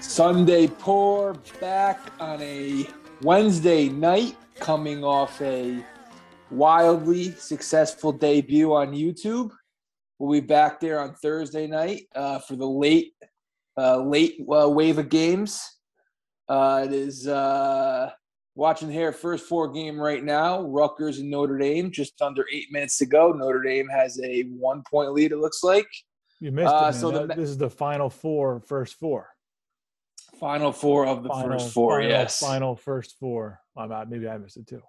Sunday pour back on a Wednesday night, coming off a wildly successful debut on YouTube. We'll be back there on Thursday night uh, for the late, uh, late uh, wave of games. Uh, it is uh, watching here first four game right now. Rutgers and Notre Dame, just under eight minutes to go. Notre Dame has a one point lead. It looks like. You missed Uh, it. so the- this is the final four, first four. Final four of the Final, first four, final, yes. Final first four. I'm out. Maybe I missed it too.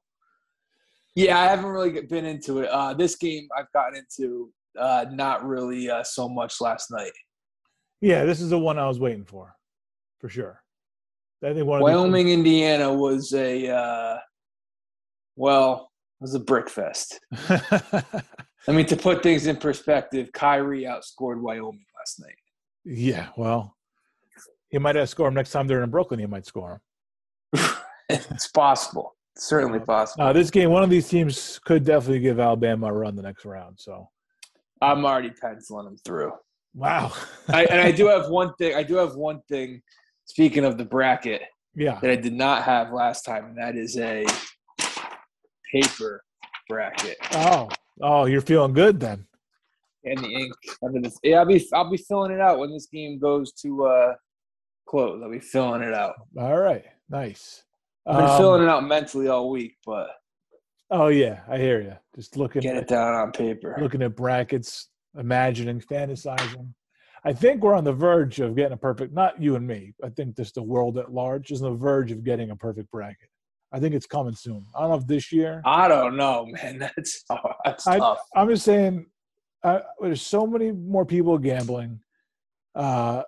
Yeah, I haven't really been into it. Uh, this game I've gotten into uh, not really uh, so much last night. Yeah, this is the one I was waiting for, for sure. I think one Wyoming, Indiana was a uh, well, it was a brick fest. I mean, to put things in perspective, Kyrie outscored Wyoming last night. yeah, well, he might have scored him next time they're in Brooklyn. He might score him. it's possible, certainly possible. Uh, this game, one of these teams could definitely give Alabama a run the next round. So, I'm already penciling them through. wow. I, and I do have one thing. I do have one thing. Speaking of the bracket, yeah. that I did not have last time, and that is a paper bracket Oh, oh, you're feeling good then. and the ink under this. Yeah, I'll be I'll be filling it out when this game goes to uh, close. I'll be filling it out. All right, nice. I've been Um, filling it out mentally all week, but Oh yeah, I hear you. Just looking get at it down on paper. looking at brackets, imagining, fantasizing. I think we're on the verge of getting a perfect. Not you and me. I think just the world at large is on the verge of getting a perfect bracket. I think it's coming soon. I don't know if this year. I don't know, man. That's that's I- tough. I'm just saying, there's so many more people gambling. Uh,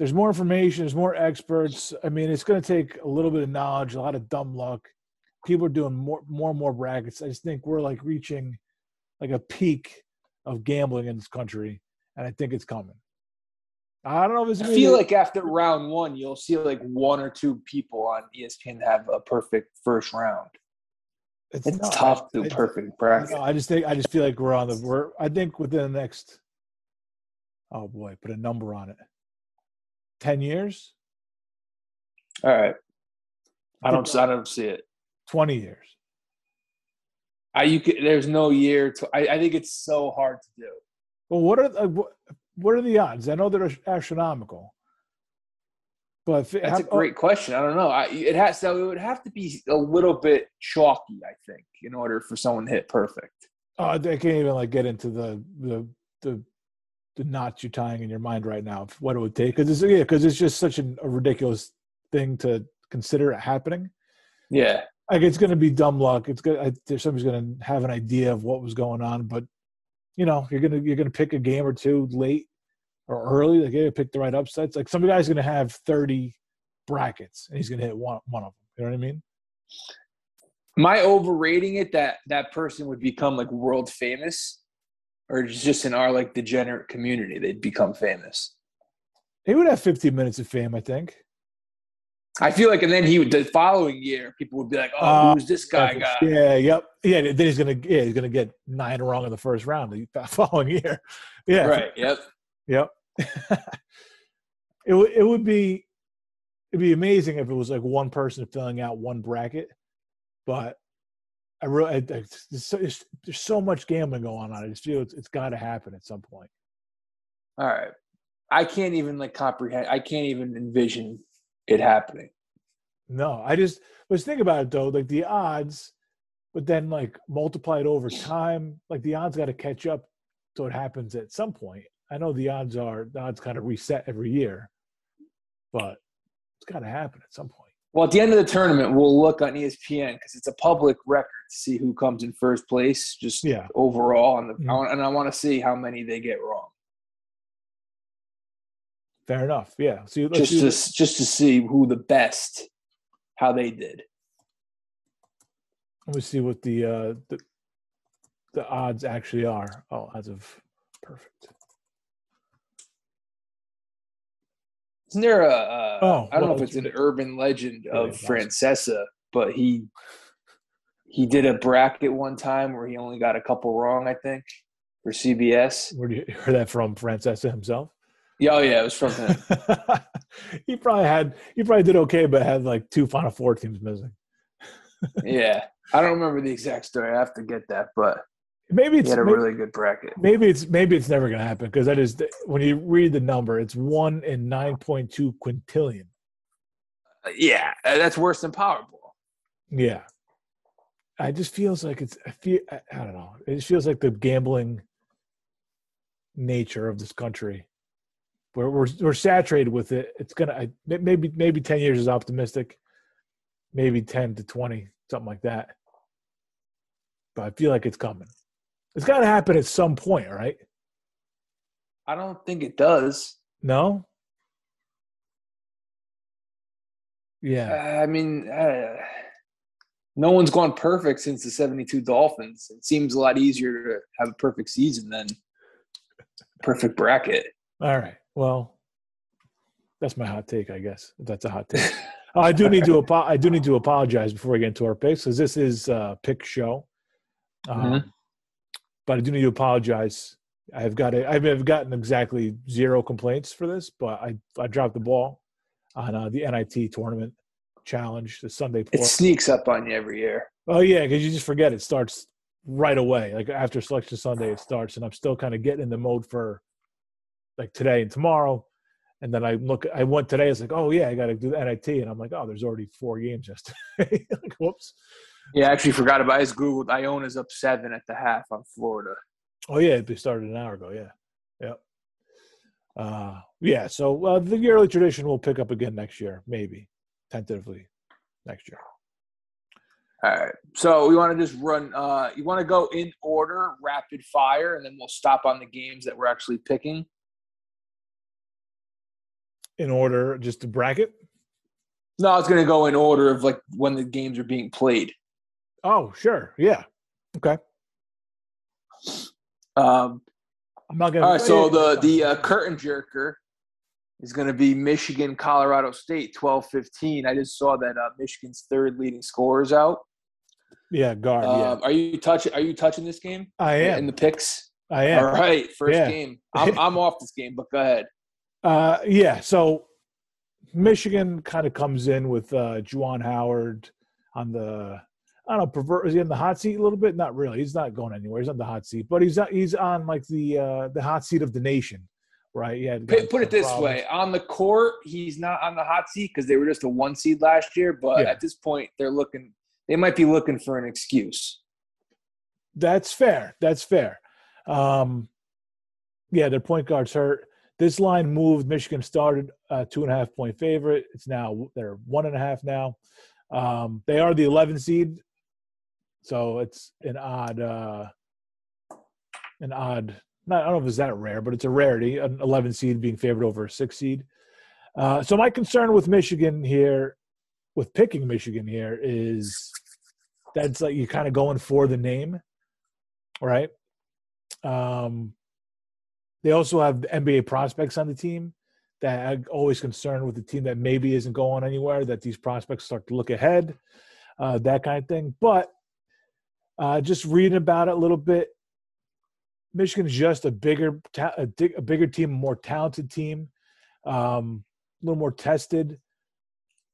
there's more information. There's more experts. I mean, it's going to take a little bit of knowledge, a lot of dumb luck. People are doing more, more and more brackets. I just think we're like reaching like a peak of gambling in this country, and I think it's coming. I don't know if it's. I feel like after round one, you'll see like one or two people on ESPN have a perfect first round. It's not. tough to perfect bracket. No, I just think I just feel like we're on the we're I think within the next oh boy, put a number on it. Ten years? All right. I don't. I don't see it. Twenty years. I, you could, there's no year to. I, I think it's so hard to do. Well, what are the, what, are the odds? I know they're astronomical, but if- That's a great oh question. I don't know. I, it has to. It would have to be a little bit chalky, I think, in order for someone to hit perfect. Uh, oh, I can't even like get into the the the the knots you're tying in your mind right now of what it would take because it's yeah because it's just such an, a ridiculous thing to consider it happening. Yeah. like it's going to be dumb luck. It's going to there's somebody's going to have an idea of what was going on, but you know you're gonna you're gonna pick a game or two late or early. Like you gotta pick the right upsets. Like some guy's going to have 30 brackets and he's going to hit one one of them. You know what I mean? my overrating it that that person would become like world famous, or just in our like degenerate community they'd become famous? He would have 15 minutes of fame, I think. I feel like, and then he would the following year, people would be like, "Oh, Uh, who's this guy guy?" Yeah, yep, yeah. Then he's gonna yeah he's gonna get nine wrong in the first round the following year. Yeah, Right. Yep. Yep. it would it would be it'd be amazing if it was like one person filling out one bracket, but I really I, there's, so, there's, there's so much gambling going on. I just feel it's, it's got to happen at some point. All right. I can't even like comprehend. I can't even envision it happening. No, I just let's think about it though. Like the odds, but then like multiplied over time, like the odds got to catch up so it happens at some point. I know the odds are the odds kind of reset every year, but it's got to happen at some point. Well, at the end of the tournament, we'll look on ESPN because it's a public record to see who comes in first place, just Yeah. overall. On the, Mhm. I want- and I want to see how many they get wrong, Fair enough. Yeah. Let's just to this. just to see who the best, how they did. Let me see what the uh the the odds actually are. Oh, odds of perfect. Isn't there a? a Oh, I don't know if it's an urban legend of Francesa, but he he did a bracket one time where he only got a couple wrong. I think for CBS. Where do you hear that from? Francesa himself. Yeah, oh yeah, it was from him. he probably had he probably did okay, but had like two Final Four teams missing. yeah, I don't remember the exact story. I have to get that, but maybe it's he had a maybe, really good bracket. maybe it's maybe it's never going to happen because that is when you read the number, it's one in nine point two quintillion. Uh, yeah, uh, that's worse than Powerball. Yeah, I just feels like it's. I feel. I, I don't know. It just feels like the gambling nature of this country. We're we're, we're saturated with it. It's gonna I, maybe maybe ten years is optimistic, maybe ten to twenty, something like that. But I feel like it's coming. It's got to happen at some point, right? I don't think it does. No. Yeah. Uh, I mean, uh, no one's gone perfect since the 72 Dolphins. It seems a lot easier to have a perfect season than perfect bracket. All right. Well, that's my hot take, I guess. That's a hot take. oh, I do need to apo- I do need to apologize before we get into our picks because this is a pick show. Um, mm-hmm. But I do need to apologize. I've got a, I've gotten exactly zero complaints for this, but I I dropped the ball on uh, the NIT tournament challenge, the Sunday. It sneaks up on you every year. Oh yeah, because you just forget it starts right away. Like after Selection Sunday, it starts, and I'm still kind of getting in the mode for like today and tomorrow. And then I look, I went today. It's like, oh yeah, I got to do the NIT, and I'm like, oh, there's already four games yesterday. like, whoops. Yeah, I actually forgot about. It. I just googled Iona's up seven at the half on Florida. Oh yeah, they started an hour ago. Yeah, yep. Uh, yeah. So uh, the yearly tradition will pick up again next year, maybe tentatively next year. All right. So we want to just run. Uh, you want to go in order, rapid fire, and then we'll stop on the games that we're actually picking. In order, just to bracket. No, I was going to go in order of like when the games are being played. Oh, sure. Yeah. Okay. Um, I'm not going. to All right. So the the uh, curtain jerker is going to be Michigan, Colorado State, 12-15. I just saw that uh, Michigan's third leading scorer is out. Yeah, guard. Uh, yeah. Are you touching? Are you touching this game? I am in the picks. I am. All right, first yeah. game. I'm I'm off this game, but go ahead. Uh, yeah. So Michigan kind of comes in with uh, Juwan Howard on the. I don't know. Pervert is he in the hot seat a little bit? Not really. He's not going anywhere. He's on the hot seat, but he's he's on like the uh, the hot seat of the nation right? Yeah. Put, put it this problems. way: on the court, he's not on the hot seat because they were just a one seed last year. But yeah. at this point, they're looking. They might be looking for an excuse. That's fair. That's fair. Um, yeah, their point guard's hurt. This line moved. Michigan started a two and a half point favorite. It's now they're one and a half now. Um, they are the 11 seed, so it's an odd, uh, an odd not, I don't know if it's that rare, but it's a rarity, an 11 seed being favored over a six seed. Uh, so my concern with Michigan here, with picking Michigan here, is that's like you're kind of going for the name, right? Um, they also have NBA prospects on the team that I'm always concerned with the team that maybe isn't going anywhere, that these prospects start to look ahead, uh, that kind of thing. But uh, just reading about it a little bit, Michigan's just a bigger, a, a bigger team, a more talented team, um, a little more tested.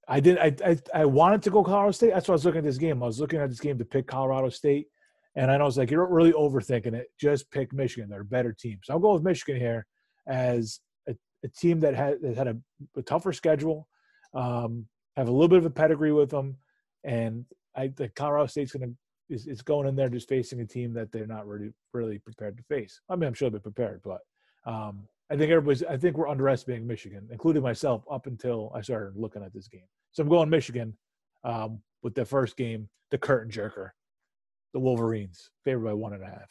I did. I, I I wanted to go Colorado State. That's why I was looking at this game. I was looking at this game to pick Colorado State, and I was like, you're really overthinking it. Just pick Michigan. They're a better team. So I'll go with Michigan here as a, a team that had that had a, a tougher schedule, um, have a little bit of a pedigree with them, and I think Colorado State's going to is, is going in there just facing a team that they're not really really prepared to face. I mean, I'm sure they're prepared, but um, I think everybody's. I think we're underestimating Michigan, including myself, up until I started looking at this game. So I'm going Michigan um, with the first game, the curtain jerker, the Wolverines, favored by one and a half.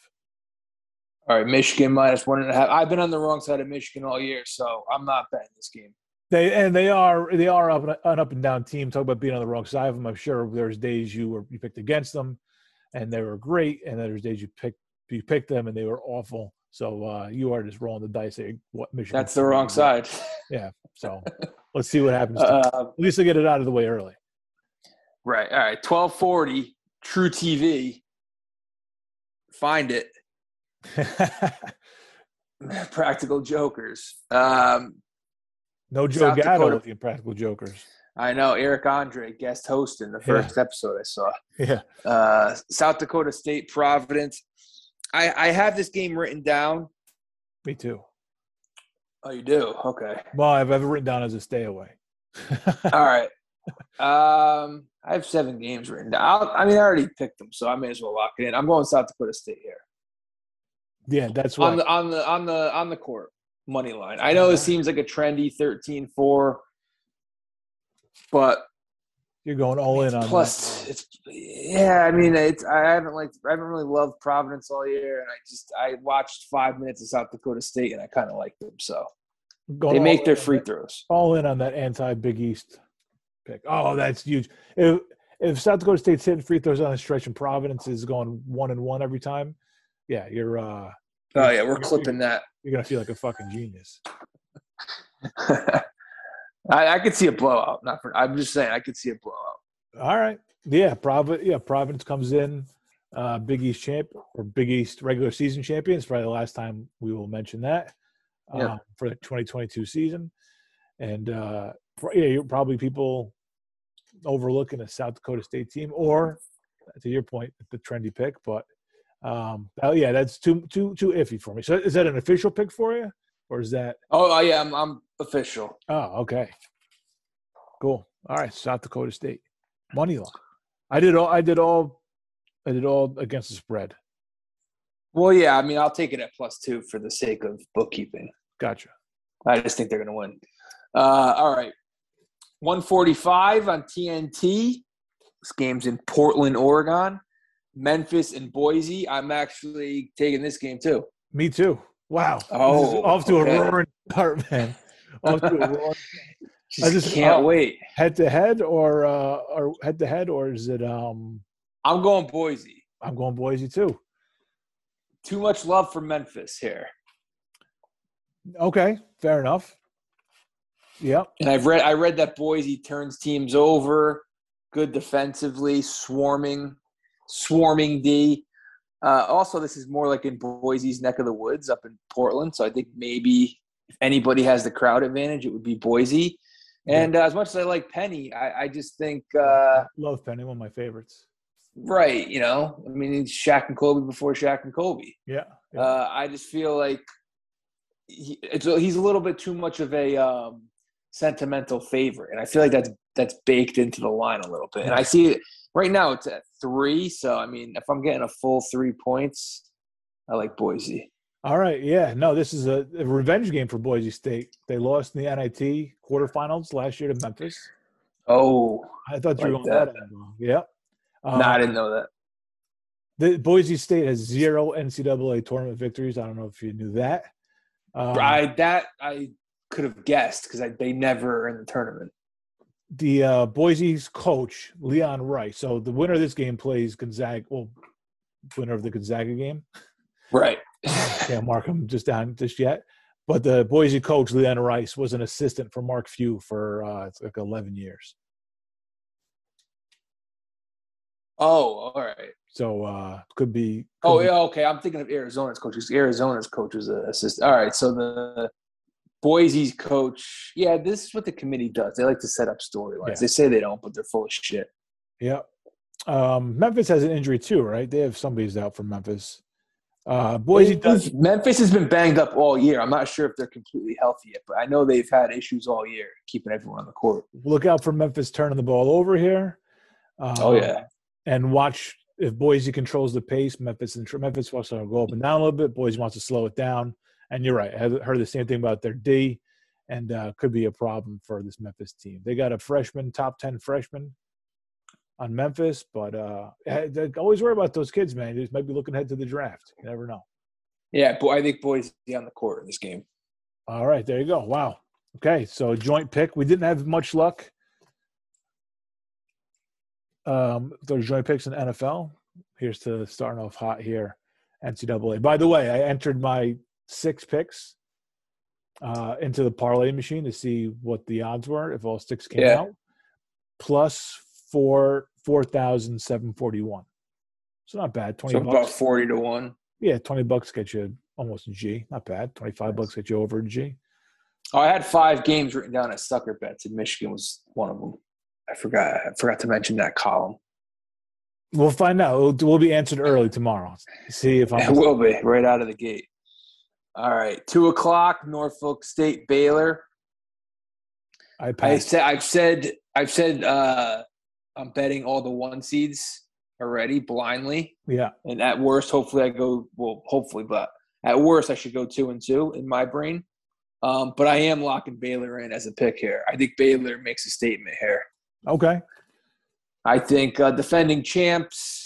All right, Michigan minus one and a half. I've been on the wrong side of Michigan all year, so I'm not betting this game. They and they are they are up an up and down team. Talk about being on the wrong side of them. I'm sure there's days you were you picked against them and they were great, and there's days you pick you picked them and they were awful. So uh, you are just rolling the dice. Saying, what Michigan? That's the wrong side. Yeah. So let's see what happens. Uh, At least I get it out of the way early. Right. All right. Twelve forty. truTV. Find it. Practical Jokers. Um, No Joe South Gatto Dakota- with the Impractical Jokers. I know Eric Andre guest host in the first episode I saw. Yeah. Uh, South Dakota State Providence. I, I have this game written down. Me too. Oh, you do? Okay. Well, I've ever written down as a stay away. All right. Um, I have seven games written down. I'll, I mean, I already picked them, so I may as well lock it in. I'm going South Dakota State here yeah, that's on the on the on the on the court money line. I know it seems like a trendy 13-4, but You're going all in on plus it's yeah. I mean, it's I haven't like I haven't really loved Providence all year, and I just I watched five minutes of South Dakota State, and I kind of like them. So. Going they make their free that- throws. all in on that anti Big East pick. Oh, that's huge. If if South Dakota State's hitting free throws on a stretch and Providence is going one and one every time, yeah, you're uh Oh yeah, we're clipping that. you're gonna feel like a fucking genius. I, I could see a blowout. Not for. I'm just saying, I could see a blowout. All right. Yeah, Providence yeah, Providence comes in uh Big East champ or Big East regular season champions. Probably the last time we will mention that. Yeah. Um, for the 2022 season. And uh for, yeah, you're probably people overlooking a South Dakota State team or to your point, the trendy pick, but um oh yeah, that's too too too iffy for me. So is that an official pick for you? Or is that Oh, yeah, I'm, I'm official. Oh, okay. Cool. All right, South Dakota State money line. I did all. I did all. I did all against the spread. Well, yeah, I mean, I'll take it at plus two for the sake of bookkeeping. Gotcha. I just think they're going to win. Uh, all right, 145 on TNT. This game's in Portland, Oregon. Memphis and Boise. I'm actually taking this game too. Me too. Wow. Oh, off to okay. a roaring start, man. off to a roaring Just, just- can't uh, wait. head to head or uh or head to head or is it um I'm going Boise. I'm going Boise too. Too much love for Memphis here. Okay, fair enough. Yep. And I've read I read that Boise turns teams over, good defensively, swarming, swarming D. Uh, also, this is more like in Boise's neck of the woods up in Portland. So I think maybe if anybody has the crowd advantage, it would be Boise. And uh, as much as I like Penny, I, I just think uh, Love Penny, one of my favorites. right. You know, I mean, it's Shaq and Kobe before Shaq and Kobe. Yeah. yeah. Uh, I just feel like he, it's, he's a little bit too much of a um, sentimental favorite, and I feel like that's that's baked into the line a little bit. And I see it right now; it's at three. So I mean, if I'm getting a full three points, I like Boise. All right, yeah, no, this is a, a revenge game for Boise State. They lost in the NIT quarterfinals last year to Memphis. Oh, I thought you were Like going that that. Yeah. Um, no, I didn't know that. The Boise State has zero NCAA tournament victories. I don't know if you knew that. Um, I that I could have guessed because they never are in the tournament. The uh, Boise's coach Leon Rice. So the winner of this game plays Gonzaga. Well, winner of the Gonzaga game. Right. Can't mark him just down just yet. But the Boise coach Leon Rice was an assistant for Mark Few for uh, it's like eleven years. oh, all right. So uh, could be. Could Oh yeah, okay. I'm thinking of Arizona's coaches. Arizona's coach is an assistant. All right, so the Boise's coach. Yeah, this is what the committee does. They like to set up storylines. Yeah. They say they don't, but they're full of shit. Yeah. Um, Memphis has an injury too, right? They have somebody's out from Memphis. Uh, Boise does. Memphis has been banged up all year. I'm not sure if they're completely healthy yet, but I know they've had issues all year keeping everyone on the court. Look out for Memphis turning the ball over here. Um, Oh yeah, and watch if Boise controls the pace. Memphis and Memphis wants to go up and down a little bit. Boise wants to slow it down. And you're right. I had- heard the same thing about their D, and uh, could be a problem for this Memphis team. They got a freshman, top ten freshman on Memphis, but uh, eh, always worry about those kids, man. They just might be looking ahead to the draft. You never know. yeah. But I think Boise on the court in this game. All right, there you go. Wow. Okay, so joint pick. We didn't have much luck. Um, those joint picks in NFL. Here's to starting off hot here. NCAA. By the way, I entered my six picks uh, into the parlay machine to see what the odds were if all six came Yeah. out. Plus four four thousand seven forty one. So not bad. Twenty So bucks. about forty to one. Yeah, twenty bucks get you almost a G. Not bad. Twenty five bucks get you over a G. Oh, I had five games written down as sucker bets, and Michigan was one of them. I forgot. I forgot to mention that column. We'll find out. We'll, we'll be answered early tomorrow. See if I'm. It will be right out of the gate. All right, two o'clock. Norfolk State Baylor. I I said. I've said. I've said. Uh, I'm betting all the one seeds already blindly, yeah. and at worst, hopefully, I go. Well, hopefully, but at worst, I should go two and two in my brain. Um, but I am locking Baylor in as a pick here. I think Baylor makes a statement here. Okay. I think uh, defending champs,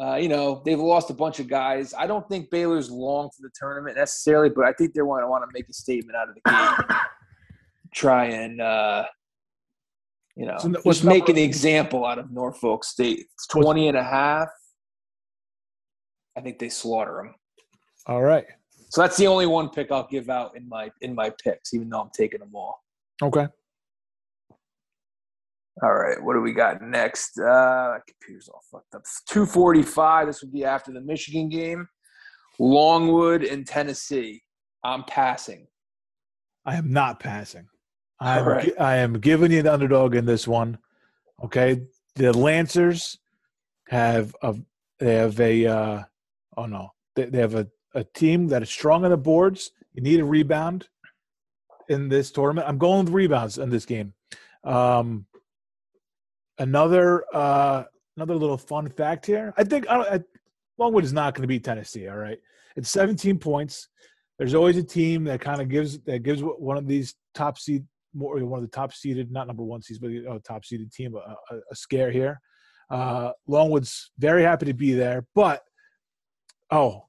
uh, you know, they've lost a bunch of guys. I don't think Baylor's long for the tournament necessarily, but I think they want to want to make a statement out of the game. try and uh, you know, So just make an example out of Norfolk State. It's 20 and a half. I think they slaughter them. All right. So that's the only one pick I'll give out in my in my picks, even though I'm taking them all. Okay. All right, what do we got next? Uh, computer's all fucked up. Two forty-five. This would be after the Michigan game. Longwood and Tennessee. I'm passing. I am not passing. I am, All right. I am giving you the underdog in this one. Okay. The Lancers have a they have a uh, oh no they, they have a, a team that is strong on the boards. You need a rebound in this tournament. I'm going with rebounds in this game. Um, another uh, another little fun fact here. I think I, I, Longwood is not going to beat Tennessee. All right, it's 17 points. There's always a team that kind of gives that gives one of these top seed more one of the top seeded, not number one seeds, but know, top seeded team a, a, a scare here. Uh, Longwood's very happy to be there, but oh,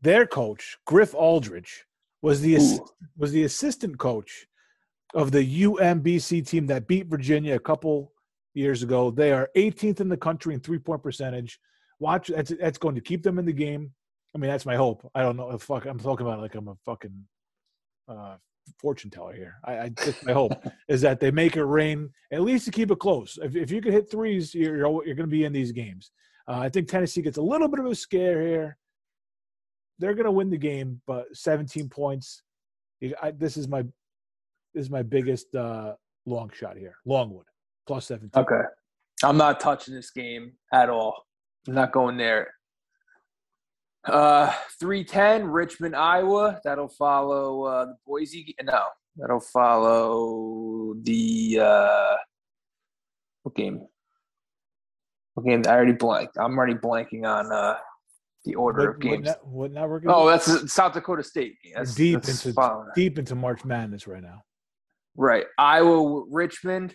their coach Griff Aldrich was the ass- Ooh. was the assistant coach of the UMBC team that beat Virginia a couple years ago. They are 18th in the country in three point percentage. Watch that's that's going to keep them in the game. I mean, that's my hope. I don't know if fuck I'm talking about it like I'm a fucking uh, fortune teller here. I, I that's my hope is that they make it rain at least to keep it close. If if you can hit threes, you're you're, you're going to be in these games. Uh, I think Tennessee gets a little bit of a scare here. They're going to win the game, but 17 points. I, this is my this is my biggest uh, long shot here. Longwood plus 17. Okay. I'm not touching this game at all. I'm not going there. Uh, 310, Richmond, Iowa. That'll follow uh, the Boise. No, that'll follow the. Uh, what game? What game? I already blanked. I'm already blanking on uh, the order What, of games. what network? is Oh, that's the South Dakota State. That's, deep that's into following. deep into March Madness right now. Right. Iowa, Richmond.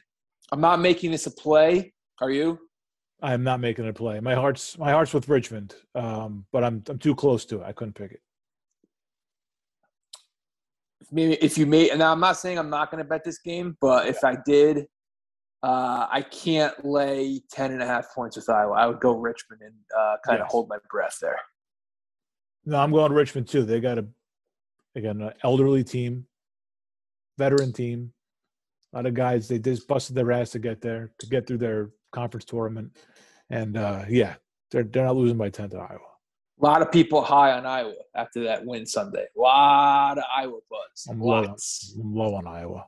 I'm not making this a play. Are you? I am not making a play. My heart's my heart's with Richmond, um, but I'm I'm too close to it. I couldn't pick it. maybe if you made now i'm not saying i'm not going to bet this game but if i did uh, i can't lay 10 and a half points with iowa i would go richmond and uh, kind of hold my breath there No, I'm going to Richmond too. They got a they got an elderly team, veteran team. A lot of guys they just busted their ass to get there to get through their conference tournament, and uh, yeah, they're they're not losing by ten to Iowa. a lot of people high on iowa after that win sunday. A lot of iowa buzz. I'm low, on, I'm low on Iowa.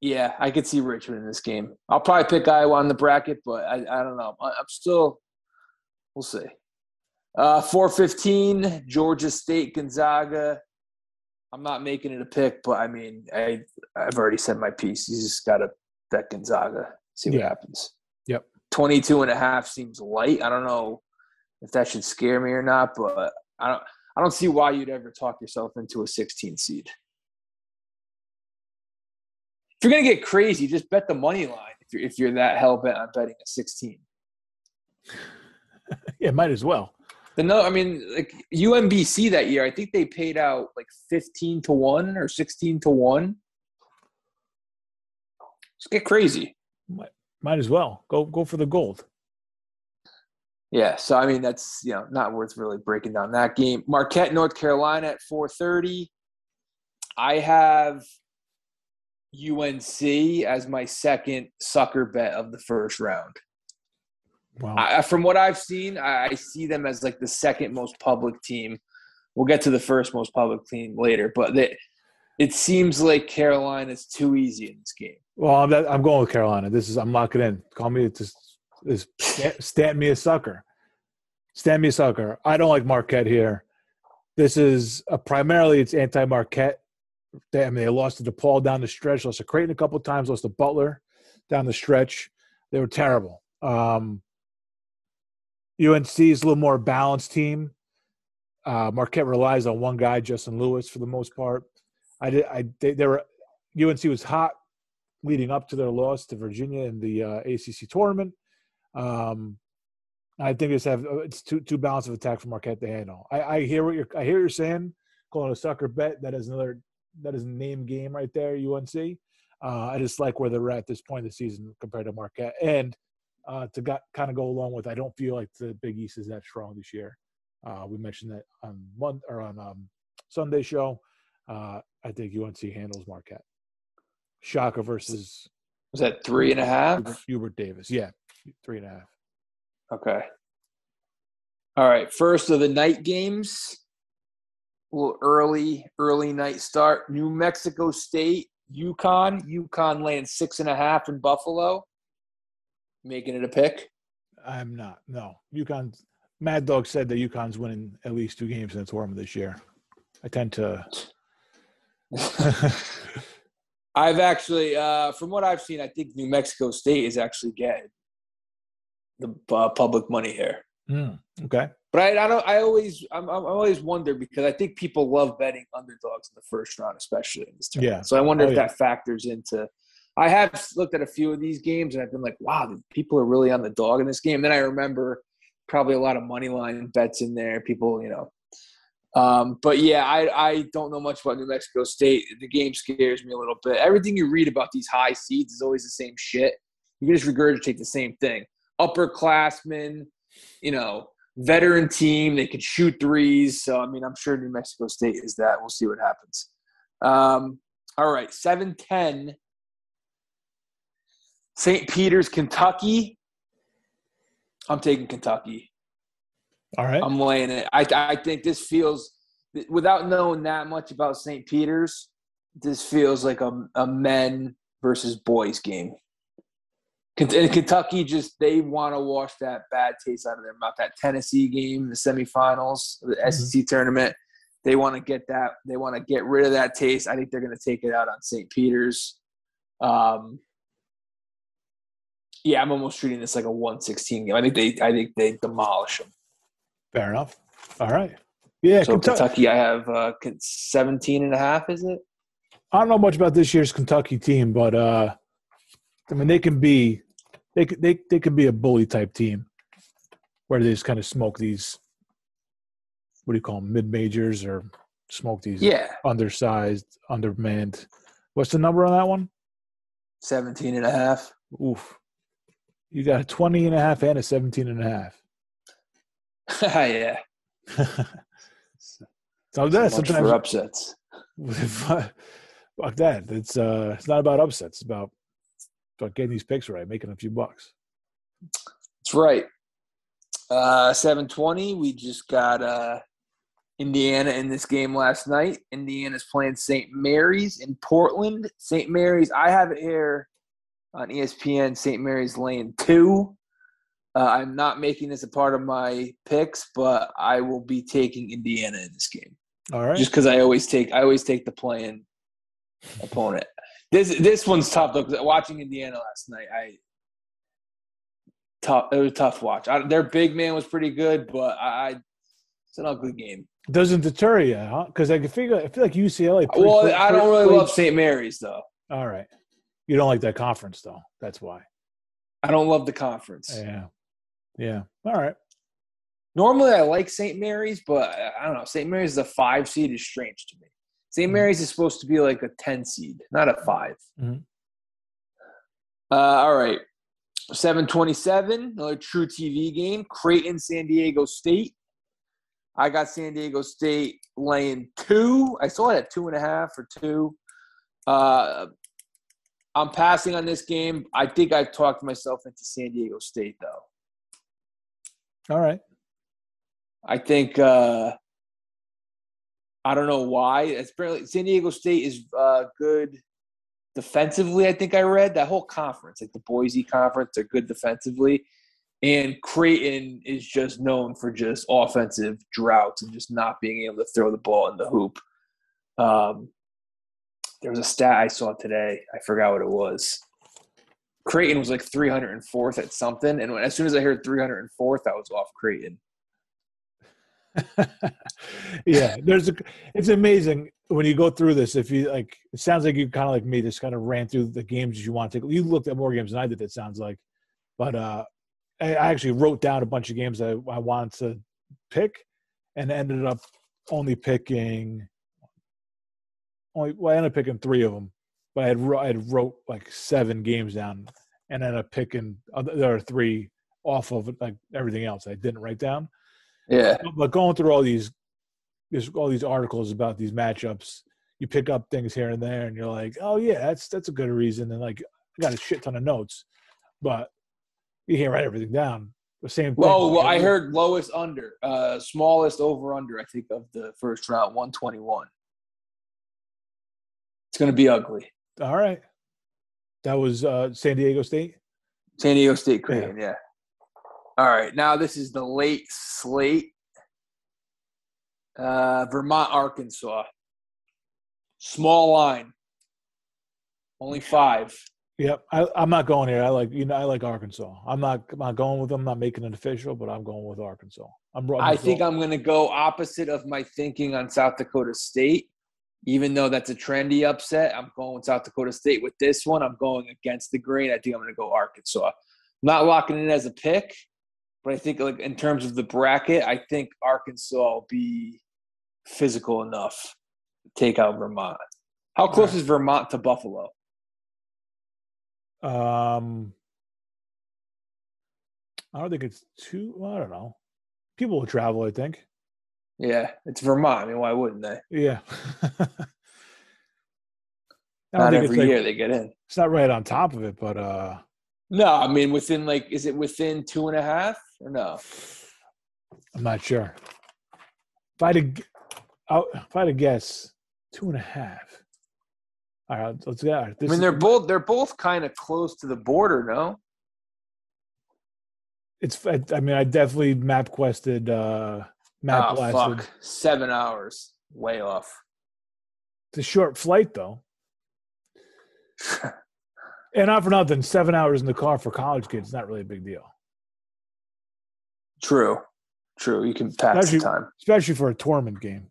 yeah i could see richmond in this game. I'll probably pick iowa on the bracket but i, I don't know. I, i'm still we'll see. Uh, 415 georgia state gonzaga i'm not making it a pick but i mean i i've already said my piece you just gotta bet gonzaga see what Yeah. happens Yep. 22 and a half seems light i don't know if that should scare me or not but i don't i don't see why you'd ever talk yourself into a 16 seed if you're gonna get crazy just bet the money line if you're, if you're that hell-bent on betting a 16 Yeah, might as well. The no, I mean, like UMBC that year, I think they paid out like fifteen to one or sixteen to one. Just get crazy. Might as well go go for the gold. Yeah, so I mean, that's you know not worth really breaking down that game. Marquette, North Carolina at four thirty. I have UNC as my second sucker bet of the first round. Wow. I, from what I've seen, I, I see them as like the second most public team. We'll get to the first most public team later, but they, it seems like Carolina is too easy in this game. Well, I'm, I'm going with Carolina. This is I'm locking in. Call me just is stamp me a sucker. Stamp me a sucker. I don't like Marquette here. This is a, primarily it's anti-Marquette. They, I mean, they lost to DePaul down the stretch, lost to Creighton a couple times, lost to Butler down the stretch. They were terrible. Um, UNC is a little more balanced team. Uh, Marquette relies on one guy, Justin Lewis, for the most part. I did. I they, they were UNC was hot leading up to their loss to Virginia in the uh, ACC tournament. Um, I think it's have uh, it's too too balanced of attack for Marquette to handle. I, I hear what you're I hear you're saying, calling a sucker bet. That is another that is a name game right there. UNC. Uh, I just like where they're at this point in the season compared to Marquette, and uh, to got, kind of go along with. I don't feel like the Big East is that strong this year. Uh, we mentioned that on one or on um, Sunday show. Uh, I think UNC handles Marquette. Shaka versus was that three and a half? Hubert Davis, yeah, three and a half. Okay. All right. First of the night games. A little early, early night start. New Mexico State, UConn. UConn laying six and a half in Buffalo. Making it a pick. I'm not. No. UConn. Mad Dog said that UConn's winning at least two games in the tournament this year. I tend to. I've actually, uh, from what I've seen, I think New Mexico State is actually getting the uh, public money here. Mm, okay. But I, I don't. I always, I'm, I'm always wonder because I think people love betting underdogs in the first round, especially in this tournament. Yeah. So I wonder oh, if yeah. that factors into. I have looked at a few of these games and I've been like, wow, people are really on the dog in this game. Then I remember probably a lot of money line bets in there. People, you know. Um, but yeah, I, I don't know much about New Mexico State. The game scares me a little bit. Everything you read about these high seeds is always the same shit. You can just regurgitate the same thing upperclassmen, you know, veteran team. They can shoot threes. So, I mean, I'm sure New Mexico State is that. We'll see what happens. Um, all right, 710. St. Peter's, Kentucky. I'm taking Kentucky. All right. I'm laying it. I, I think this feels, without knowing that much about St. Peter's, this feels like a, a men versus boys game. And Kentucky just they want to wash that bad taste out of their mouth. That Tennessee game, the semifinals, the mm-hmm. SEC tournament, they want to get that. They want to get rid of that taste. I think they're going to take it out on St. Peter's. Um, yeah, I'm almost treating this like a 116 game. I think they, I think they demolish them. Fair enough. All right. Yeah. So Kentucky, Kentucky I have uh, 17 and a half. Is it? I don't know much about this year's Kentucky team, but uh, I mean, they can be they they they can be a bully type team where they just kind of smoke these what do you call them mid majors or smoke these yeah undersized undermanned what's the number on that one 17 and a half oof you got a 20 and a half and a 17 and a half yeah so that sometimes for upsets fuck that it's uh it's not about upsets it's about about getting these picks right, making a few bucks. That's right. Uh, 720, we just got uh, Indiana in this game last night. Indiana's playing St. Mary's in Portland. St. Mary's, I have it here on ESPN. St. Mary's lane two. Uh, I'm not making this a part of my picks, but I will be taking Indiana in this game. All right. Just because I always take I always take the playing opponent. This this one's tough though. Cause watching Indiana last night, I tough. It was a tough watch. I, their big man was pretty good, but I, it's an ugly game. Doesn't deter you, huh? Because I can figure. I feel like UCLA. Well, I don't really love St. Mary's though. All right, you don't like that conference though. That's why. I don't love the conference. Yeah, yeah. All right. Normally, I like St. Mary's, but I don't know. St. Mary's is a five seed is strange to me. St. Mm-hmm. Mary's is supposed to be like a 10 seed, not a 5. Mm-hmm. Uh, all right. 727, another truTV game. Creighton, San Diego State. I got San Diego State laying two. I saw it at two and a half or two. Uh, I'm passing on this game. I think I've talked myself into San Diego State, though. All right. I think uh I don't know why. It's apparently San Diego State is uh good defensively, I think I read that whole conference, like the Boise conference, they're good defensively. And Creighton is just known for just offensive droughts and just not being able to throw the ball in the hoop. Um, there was a stat I saw today. I forgot what it was. Creighton was like 304th at something, and when, as soon as I heard 304th, I was off Creighton. yeah, there's a. It's amazing when you go through this. If you like, it sounds like you kind of like me. Just kind of ran through the games you want to take. You looked at more games than I did. It sounds like, but uh, I, actually wrote down a bunch of games I, I wanted to pick, and ended up only picking. Only well, I ended up picking three of them, but I had I had wrote like seven games down, and ended up picking other three off of like everything else I didn't write down. Yeah. But going through all these, there's all these articles about these matchups. You pick up things here and there, and you're like, "Oh yeah, that's that's a good reason." And like, I got a shit ton of notes, but you can't write everything down. The same. Thing. Well, well I heard lowest under, uh, smallest over under. I think of the first round, one twenty one. It's going to be ugly. All right. That was uh, San Diego State. San Diego State Creighton, yeah. yeah. All right, now this is the late slate. Uh, Vermont, Arkansas. Small line. Only five. Yep, I, am not going here. I like you know I like Arkansas. I'm not I'm not going with them. I'm not making it official, but I'm going with Arkansas. I'm. I'm i think I'm going to go opposite of my thinking on South Dakota State. Even though that's a trendy upset, I'm going with South Dakota State. With this one, I'm going against the grain. I think I'm going to go Arkansas. I'm not locking in as a pick, but I think like in terms of the bracket, I think Arkansas will be physical enough to take out Vermont. How close right. is Vermont to Buffalo? Um, I don't think it's too. Well, I don't know. People will travel. I think. Yeah, it's Vermont. I mean, why wouldn't they? Yeah. not every like, year they get in. It's not right on top of it, but uh. No, I mean within like, is it within two and a half? or no? I'm not sure. If I had to, if I had to guess, two and a half. All right, let's go. I mean, they're both they're both kind of close to the border, no? It's. I mean, I definitely map quested. uh Ah, Map oh, blasted. Fuck. Seven hours, way off. It's a short flight, though. and not for nothing, seven hours in the car for college kids is not really a big deal. True. True. You can pass especially, the time. Especially for a tournament game.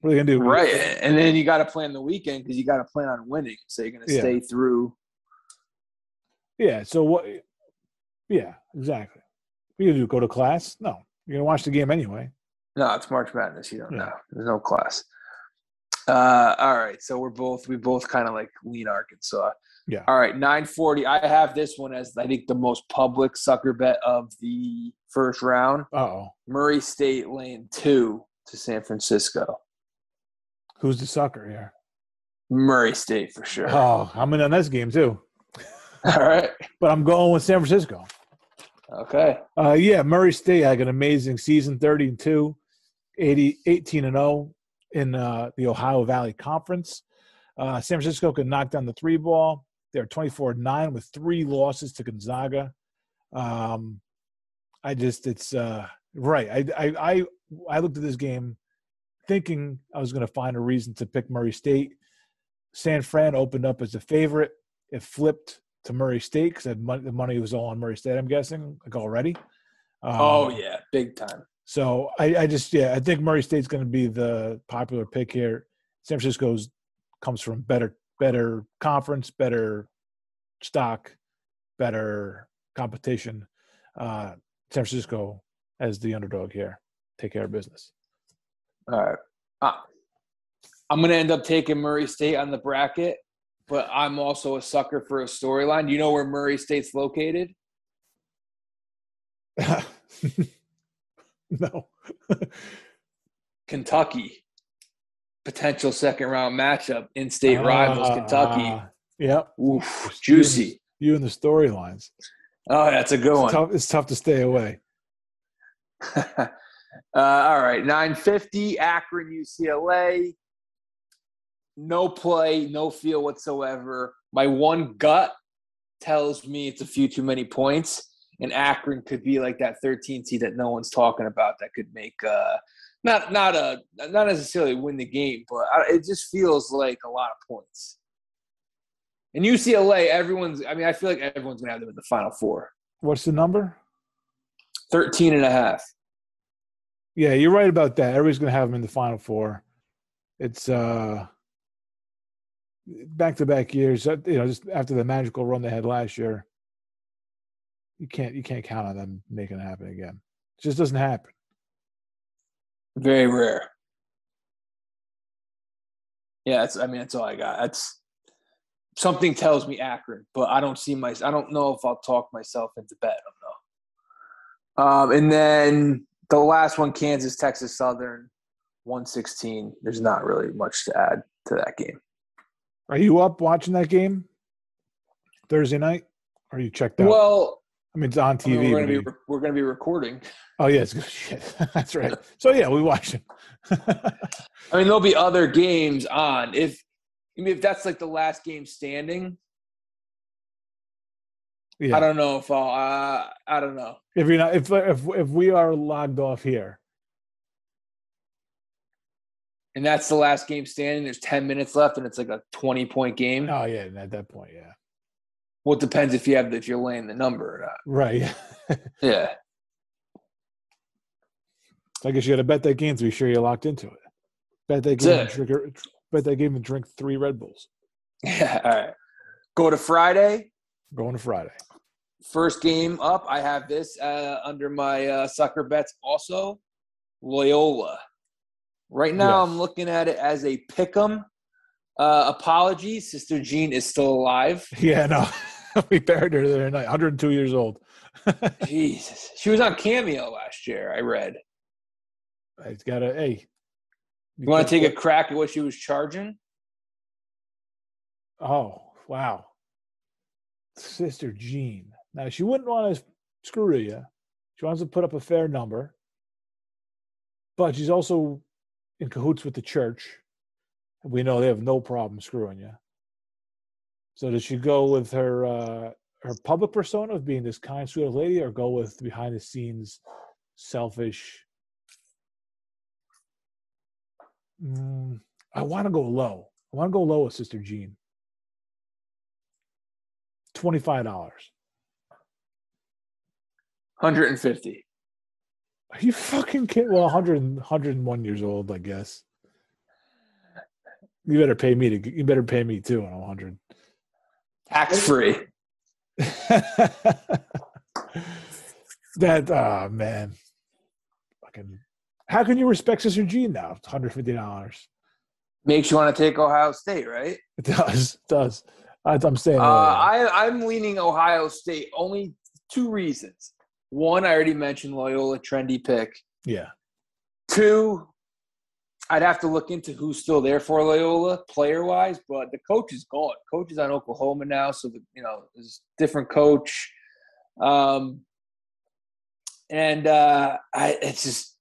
What are they gonna do? Right. And then you gotta plan the weekend because you gotta plan on winning. So you're gonna yeah. stay through. Yeah. So what yeah, exactly. What you gonna do? Go to class? No. You're gonna watch the game anyway. No, it's March Madness. You don't yeah. know. There's no class. Uh, all right. So we're both we both kind of like lean Arkansas. Yeah. All right, 940. I have this one as I think the most public sucker bet of the first round. oh. Murray State lane two to San Francisco. Who's the sucker here? Murray State for sure. Oh, I'm in on this game too. All right. but I'm going with San Francisco. Okay. Uh, yeah, Murray State had an amazing season 32, 80, 18 and 0 in uh, the Ohio Valley Conference. Uh, San Francisco could knock down the three ball. They're 24 9 with three losses to Gonzaga. Um, I just, it's uh, right. I, I, I, I looked at this game thinking I was going to find a reason to pick Murray State. San Fran opened up as a favorite. It flipped to Murray State because the money was all on Murray State, I'm guessing, like already. Um, oh, yeah, big time. So I, I just, yeah, I think Murray State's going to be the popular pick here. San Francisco's comes from better better conference, better stock, better competition. Uh, San Francisco as the underdog here, take care of business. All right. Uh, I'm going to end up taking Murray State on the bracket, but I'm also a sucker for a storyline. You know where Murray State's located? no. Kentucky potential second round matchup, in state uh, rivals, Kentucky. Uh, yep. Oof, juicy. You and the storylines. Oh, that's a good It's one. tough, it's tough to stay away. uh, all right, nine fifty Akron UCLA. No play, no feel whatsoever. My one gut tells me it's a few too many points, and Akron could be like that 13 seed that no one's talking about that could make uh, not not a not necessarily win the game, but it just feels like a lot of points. And UCLA, everyone's. I mean, I feel like everyone's gonna have them in the final four. What's the number? 13 and a half. Yeah, you're right about that. Everybody's going to have them in the final four. It's uh back to back years. uh, You know, just after the magical run they had last year, you can't you can't count on them making it happen again. It just doesn't happen. Very rare. Yeah, that's. I mean, that's all I got. That's something tells me Akron, but I don't see my. I don't know if I'll talk myself into bet. I don't. Um, and then the last one, Kansas, Texas Southern, one sixteen. There's not really much to add to that game. Are you up watching that game Thursday night? Or are you checked out? Well, I mean, it's on I mean, TV. we're gonna be we're gonna be recording. oh yeah, it's good shit. That's right. So yeah, we watch it. I mean, there'll be other games on if. I mean, if that's like the last game standing, yeah. I don't know if I'll. Uh, I don't know. if you're not, if if if we are logged off here, and that's the last game standing. There's 10 minutes left, and it's like a 20 point game. oh yeah, at that point, yeah, Well, it depends if you have if you're laying the number or not. right. Yeah, I guess you got to bet that game to be sure you're locked into it. Bet that game. And drink, bet that game and drink three Red Bulls. yeah. All right. Go to Friday. Going to Friday. First game up. I have this uh, under my uh, sucker bets. Also, Loyola. Right now, Yes. I'm looking at it as a pick'em. Uh, apologies, Sister Jean is still alive. Yeah, no, we buried her the other night. 102 years old. Jesus, she was on Cameo last year. I read. It's got a hey. You want to take a crack at what she was charging? Oh wow, Sister Jean. Now she wouldn't want to screw you. She wants to put up a fair number, but she's also in cahoots with the church. We know they have no problem screwing you. So does she go with her uh, her public persona of being this kind, sweet lady, or go with behind the scenes, selfish? Mm, I want to go low. I want to go low with Sister Jean. Twenty-five dollars. 150. Are you fucking kidding? Well, 100, 101 years old, I guess. You better pay me to. You better pay me too on 100. Tax free. that oh man, fucking. How can you respect Sister Jean now? It's 150 dollars. Makes you want to take Ohio State, right? It does. It does. I'm saying. Uh, I, I'm leaning Ohio State. Only two reasons. One, I already mentioned Loyola, trendy pick. yeah. Two, I'd have to look into who's still there for Loyola player wise, but the coach is gone. Coach is on Oklahoma now, so the, you know there's different coach. Um, and uh, I, it's just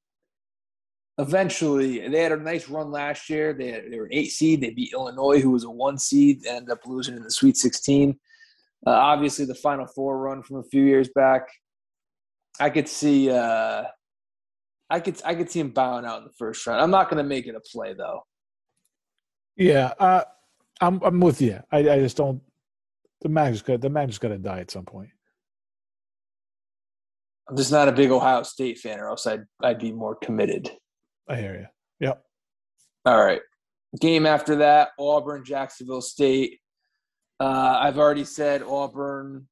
eventually they had a nice run last year. They had, they were an eight seed. They beat Illinois, who was a one seed, and ended up losing in the Sweet 16. Uh, obviously, the Final Four run from a few years back. I could see. Uh, I could I could see him bowing out in the first round. I'm not going to make it a play though. Yeah. Uh, I'm. I'm with you. I. I just don't. The magic's got. The magic's got to die at some point. I'm just not a big Ohio State fan, or else I'd I'd be more committed. I hear you. Yep. All right, game after that, Auburn, Jacksonville State. Uh, I've already said Auburn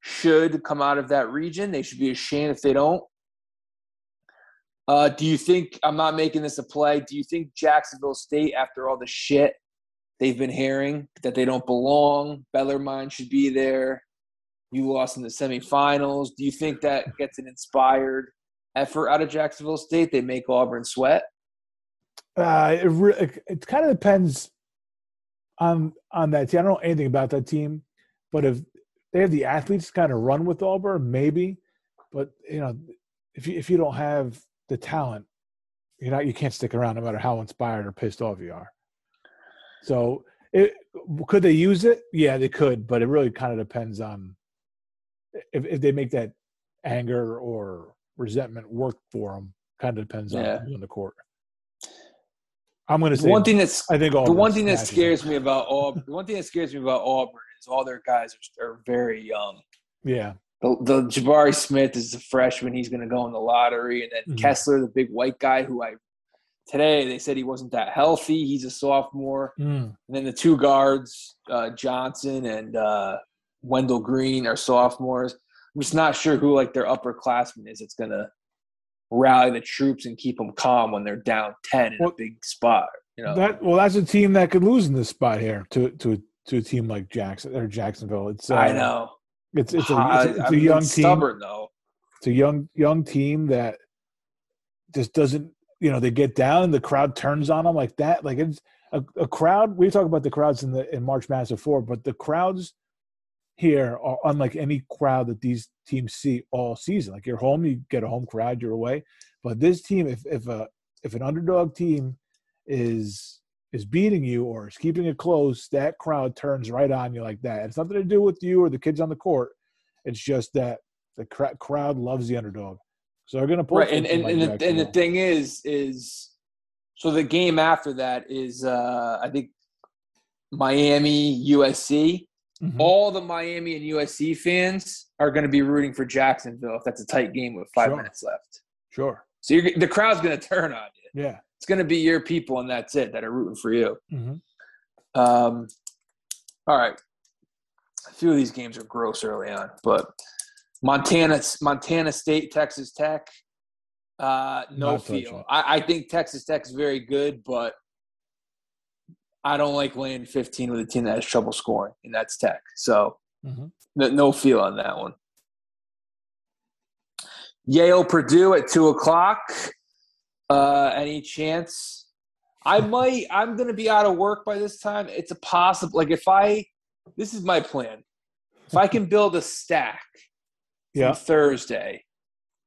should come out of that region. They should be ashamed if they don't. Uh, do you think I'm not making this a play? Do you think Jacksonville State, after all the shit they've been hearing that they don't belong, Bellarmine should be there? You lost in the semifinals. Do you think that gets an inspired effort out of Jacksonville State? They make Auburn sweat. Uh, it, re- it, kind of depends on on that team. I don't know anything about that team, but if they have the athletes to kind of run with Auburn, maybe, but you know, if you if you don't have the talent, you know, you can't stick around no matter how inspired or pissed off you are. So, it, could they use it? Yeah, they could, but it really kind of depends on if if they make that anger or resentment work for them. Kind of depends on Yeah. who's on the court. I'm going to say one thing that's I think the one thing that scares me about Auburn, the one thing that scares me about Auburn is all their guys are, are very young. Yeah, The, the Jabari Smith is a freshman; he's going to go in the lottery, and then Mhm. Kessler, the big white guy, who I today they said he wasn't that healthy. He's a sophomore, Mm. and then the two guards, uh, Johnson and uh, Wendell Green, are sophomores. I'm just not sure who like their upperclassman is. It's going to rally the troops and keep them calm when they're down ten in Well, a big spot. You know, That well, that's a team that could lose in this spot here to to to a team like Jackson or Jacksonville. It's uh, I know. it's it's a, it's a, it's a young it's team. Stubborn though. It's a young young team that just doesn't you know they get down and the crowd turns on them like that. Like it's a, a crowd. We talk about the crowds in the in March Madness before, but the crowds here are unlike any crowd that these teams see all season. Like you're home, you get a home crowd, you're away. But this team, if if a if an underdog team is is beating you or is keeping it close, that crowd turns right on you like that. It's nothing to do with you or the kids on the court. It's just that the cra- crowd loves the underdog, so they're going to pull. Right, and and, like and, the, and the thing is, is so the game after that is uh I think Miami USC. Mhm. All the Miami and USC fans are going to be rooting for Jacksonville if that's a tight game with five Sure. minutes left. Sure. So you're, the crowd's going to turn on you. Yeah. It's going to be your people, and that's it that are rooting for you. hmm Um, all right. A few of these games are gross early on, but Montana, Montana State, Texas Tech, uh, no Not feel. I, I think Texas Tech is very good, but I don't like laying 15 with a team that has trouble scoring, and that's Tech. So hmm no, no feel on that one. Yale, Purdue at two o'clock. Uh, any chance? I might. I'm going to be out of work by this time. It's a possible. Like if I, this is my plan. If I can build a stack Yeah. Thursday,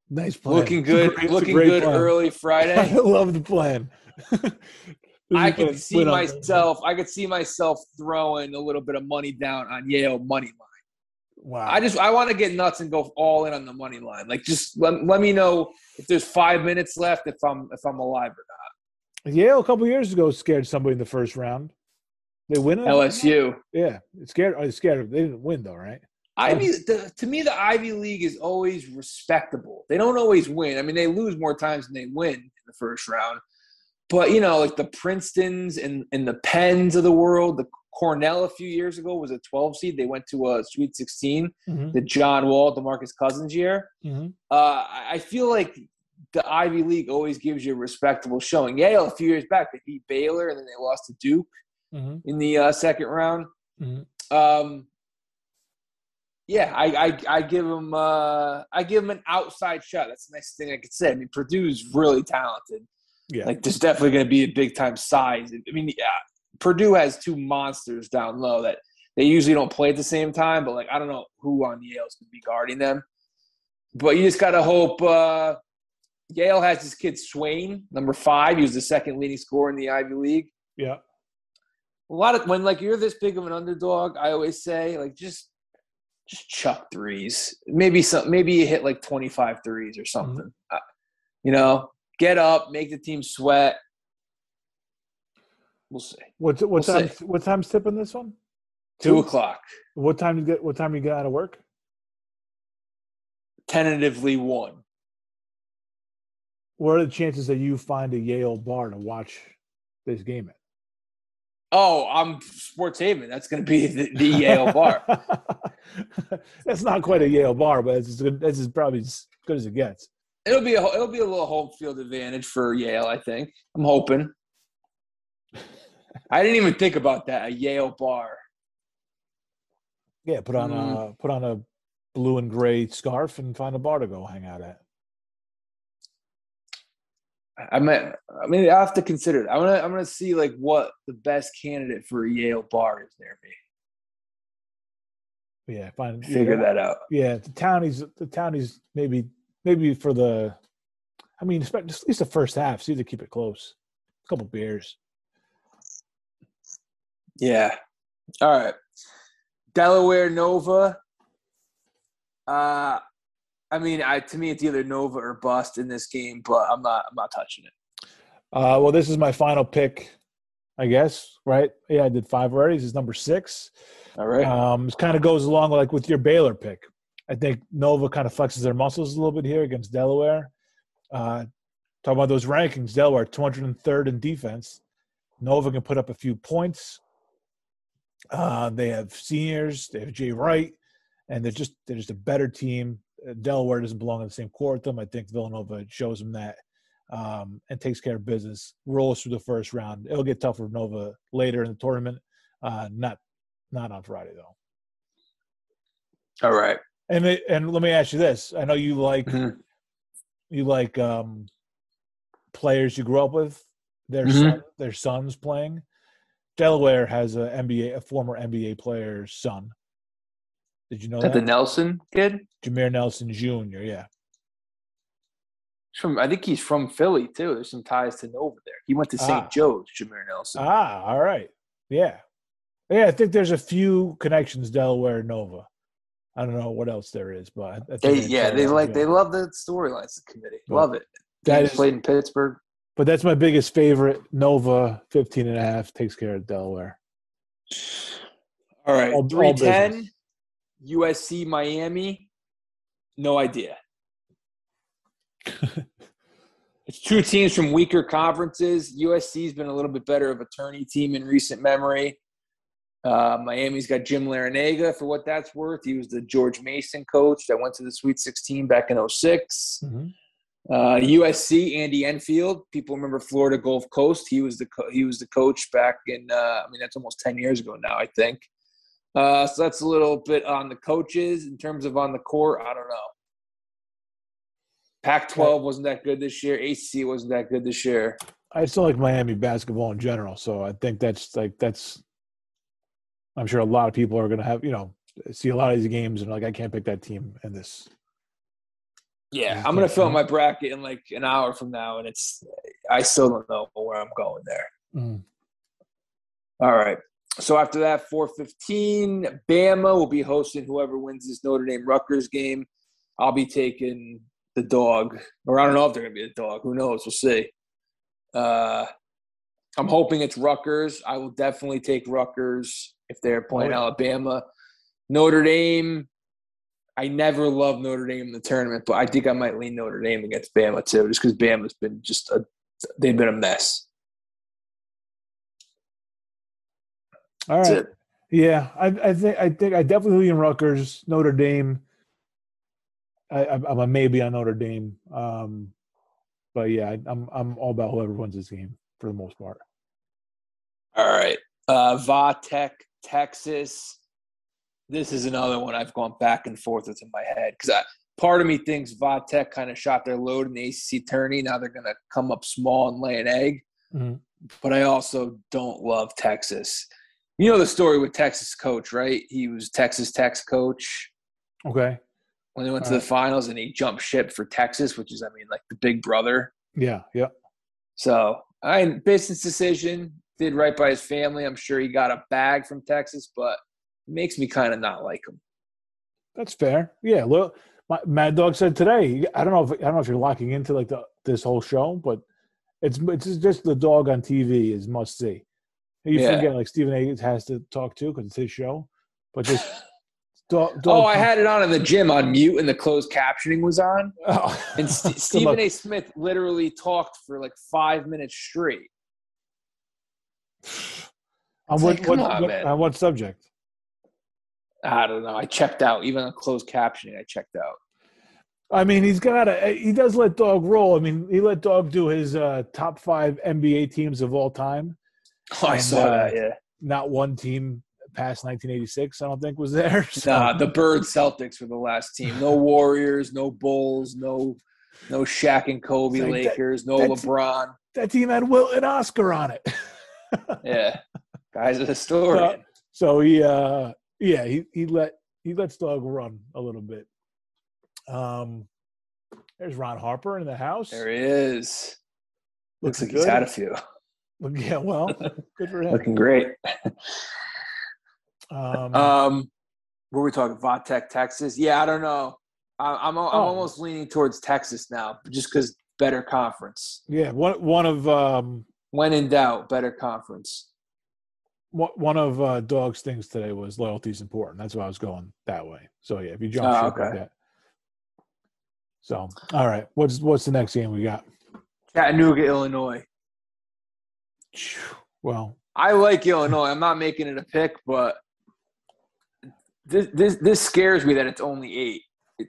Nice plan. looking good, great- looking good plan. early Friday. I love the plan. I could see myself. I could see myself throwing a little bit of money down on Yale money line. Wow. I just I want to get nuts and go all in on the money line. Like just let, let me know if there's five minutes left if I'm if I'm alive or not. Yale a couple years ago scared somebody in the first round. They win it. LSU. Yeah, it scared. I scared. They didn't win though, right? Ivy the, to me the Ivy League is always respectable. They don't always win. I mean they lose more times than they win in the first round. But you know like the Princetons and and the Penns of the world, the Cornell a few years ago was a 12 seed. They went to a Sweet 16. Mm-hmm. The John Wall, DeMarcus Cousins year. Mm-hmm. uh, I feel like the Ivy League always gives you a respectable showing. Yale a few years back they beat Baylor and then they lost to Duke Mm-hmm. in the uh, second round. Mhm. Um, yeah, I, I I give them uh, I give them an outside shot. That's the nice thing I could say. I mean, Purdue's really talented. Yeah. Like, there's definitely going to be a big time size. I mean, yeah, Purdue has two monsters down low that they usually don't play at the same time. But like, I don't know who on Yale's going to be guarding them. But you just got to hope. Uh, Yale has this kid Swain, number five. He was the second leading scorer in the Ivy League. yeah. A lot of when like you're this big of an underdog, I always say like just just chuck threes. Maybe some maybe you hit like 25 threes or something. Uh, you know, get up, make the team sweat. We'll see. What what We'll time? see. What time's tipping this one? Two o'clock. What time you get? What time you get out of work? Tentatively one. What are the chances that you find a Yale bar to watch this game at? Oh, I'm Sports Haven. That's going to be the, the Yale bar. That's not quite a Yale bar, but it's as good, that's probably as good as it gets. It'll be a it'll be a little home field advantage for Yale. I think. I'm hoping. I didn't even think about that. A Yale bar. Yeah, put on Mm. a put on a blue and gray scarf and find a bar to go hang out at. I mean, I mean, I have to consider it. I'm gonna, I'm gonna see like what the best candidate for a Yale bar is near me. Yeah, find figure yeah, that out. Yeah, the townies, the townies, maybe, maybe for the. I mean, at least the first half. See to keep it close. A couple beers. Yeah. All right. Delaware Nova. Uh I mean, I to me it's either Nova or bust in this game, but I'm not I'm not touching it. Uh, well, this is my final pick, I guess. Right? Yeah, I did five already. This is number six. All right. Um, this kind of goes along like with your Baylor pick. I think Nova kind of flexes their muscles a little bit here against Delaware. Uh, talking about those rankings, Delaware 203rd in defense. Nova can put up a few points. Uh, they have seniors. They have Jay Wright, and they're just they're just a better team. Uh, Delaware doesn't belong in the same court with them. I think Villanova shows them that um, and takes care of business. Rolls through the first round. It'll get tougher for Nova later in the tournament. Uh, not not on Friday though. All right. And they, and let me ask you this: I know you like Mhm. you like um, players you grew up with. Their Mhm. son, their sons playing. Delaware has a NBA, a former NBA player's son. Did you know that the Nelson kid? Jameer Nelson Jr. Yeah. He's from I think he's from Philly too. There's some ties to Nova there. He went to St. Ah. Joe's, Jameer Nelson. Ah, all right. Yeah. Yeah, I think there's a few connections Delaware Nova. I don't know what else there is, but I- I think they yeah, they like they love the storylines the committee. Love it. that played in Pittsburgh. But that's my biggest favorite. Nova 15 and a half takes care of Delaware. All right. All- all 310 business. USC Miami. No idea. it's two teams from weaker conferences. USC's been a little bit better of a tourney team in recent memory. Uh, Miami's got Jim Larrañaga for what that's worth. He was the George Mason coach that went to the Sweet 16 back in 6 Mhm. Uh, USC, Andy Enfield. People remember Florida Gulf Coast. He was the co- he was the coach back in. Uh, I mean, that's almost ten years ago now. I think. Uh, so that's a little bit on the coaches in terms of on the court. I don't know. Pac-12 wasn't that good this year. ACC wasn't that good this year. I still like Miami basketball in general, so I think that's like that's. I'm sure a lot of people are going to have you know see a lot of these games and like I can't pick that team in this. Yeah, I'm gonna fill out my bracket in like an hour from now, and it's I still don't know where I'm going there. Mm. All right. So after that, 415, Bama will be hosting whoever wins this Notre Dame Rutgers game. I'll be taking the dog, or I don't know if they're gonna be a dog. Who knows? We'll see. Uh, I'm hoping it's Rutgers. I will definitely take Rutgers if they're playing Oh, yeah. Alabama. Notre Dame. I never loved Notre Dame in the tournament, but I think I might lean Notre Dame against Bama too, just because Bama's been just a they've been a mess. All right. That's it. Yeah, I, I think I think I definitely lean Rutgers, Notre Dame. I, I'm I'm a maybe on Notre Dame, um, but yeah, I, I'm I'm all about whoever wins this game for the most part. All right. Uh, Va Tech, Texas. This is another one I've gone back and forth with in my head because part of me thinks Va Tech kind of shot their load in the ACC tourney. Now they're going to come up small and lay an egg. Mhm. But I also don't love Texas. You know the story with Texas coach, right? He was Texas Tech's coach Okay. when they went to All the finals and he jumped ship for Texas, which is, I mean, like the big brother. Yeah. Yeah. So I business decision did right by his family. I'm sure he got a bag from Texas, but makes me kind of not like him. That's fair. Yeah. Look, my, Mad Dog said today. I don't know if I don't know if you're locking into like the this whole show, but it's it's just the dog on TV is must see. You Yeah. forget like Stephen A. has to talk to because it's his show, but just dog. dog Oh, I had it on in the gym on mute, and the closed captioning was on. Oh. And St- Stephen. A. Smith literally talked for like five minutes straight. On what, like, what, on, what- on what subject? I don't know. I checked out. Even on closed captioning, I checked out. I mean, he's got a. He does let Dog roll. I mean, he let Dog do his uh, top five NBA teams of all time. Oh, I And, saw uh, that. Yeah. Not one team past 1986. I don't think was there. So, Nah, the Bird Celtics were the last team. No Warriors, no Bulls, no no Shaq and Kobe like that- Lakers, no that's- LeBron. that team had Wilt and Oscar on it. Yeah, guy's of a historian. So he, uh, yeah, he he let he lets dog run a little bit. Um, there's Ron Harper in the house. There he is. Looks Looking like he's good. had a few. Look- Yeah, well, good for him. Looking great. Um, Um, were we talking Vatech, Texas? Yeah, I don't know. I, I'm I'm Oh. almost leaning towards Texas now, just because better conference. yeah, one one of um, When in doubt, better conference. One one of uh, Dog's things today was loyalty is important. That's why I was going that way. So yeah, if you jump Oh, ship like okay. that. So all right, what's what's the next game we got? Chattanooga, Illinois. Well, I like Illinois. I'm not making it a pick, but this this this scares me that it's only eight.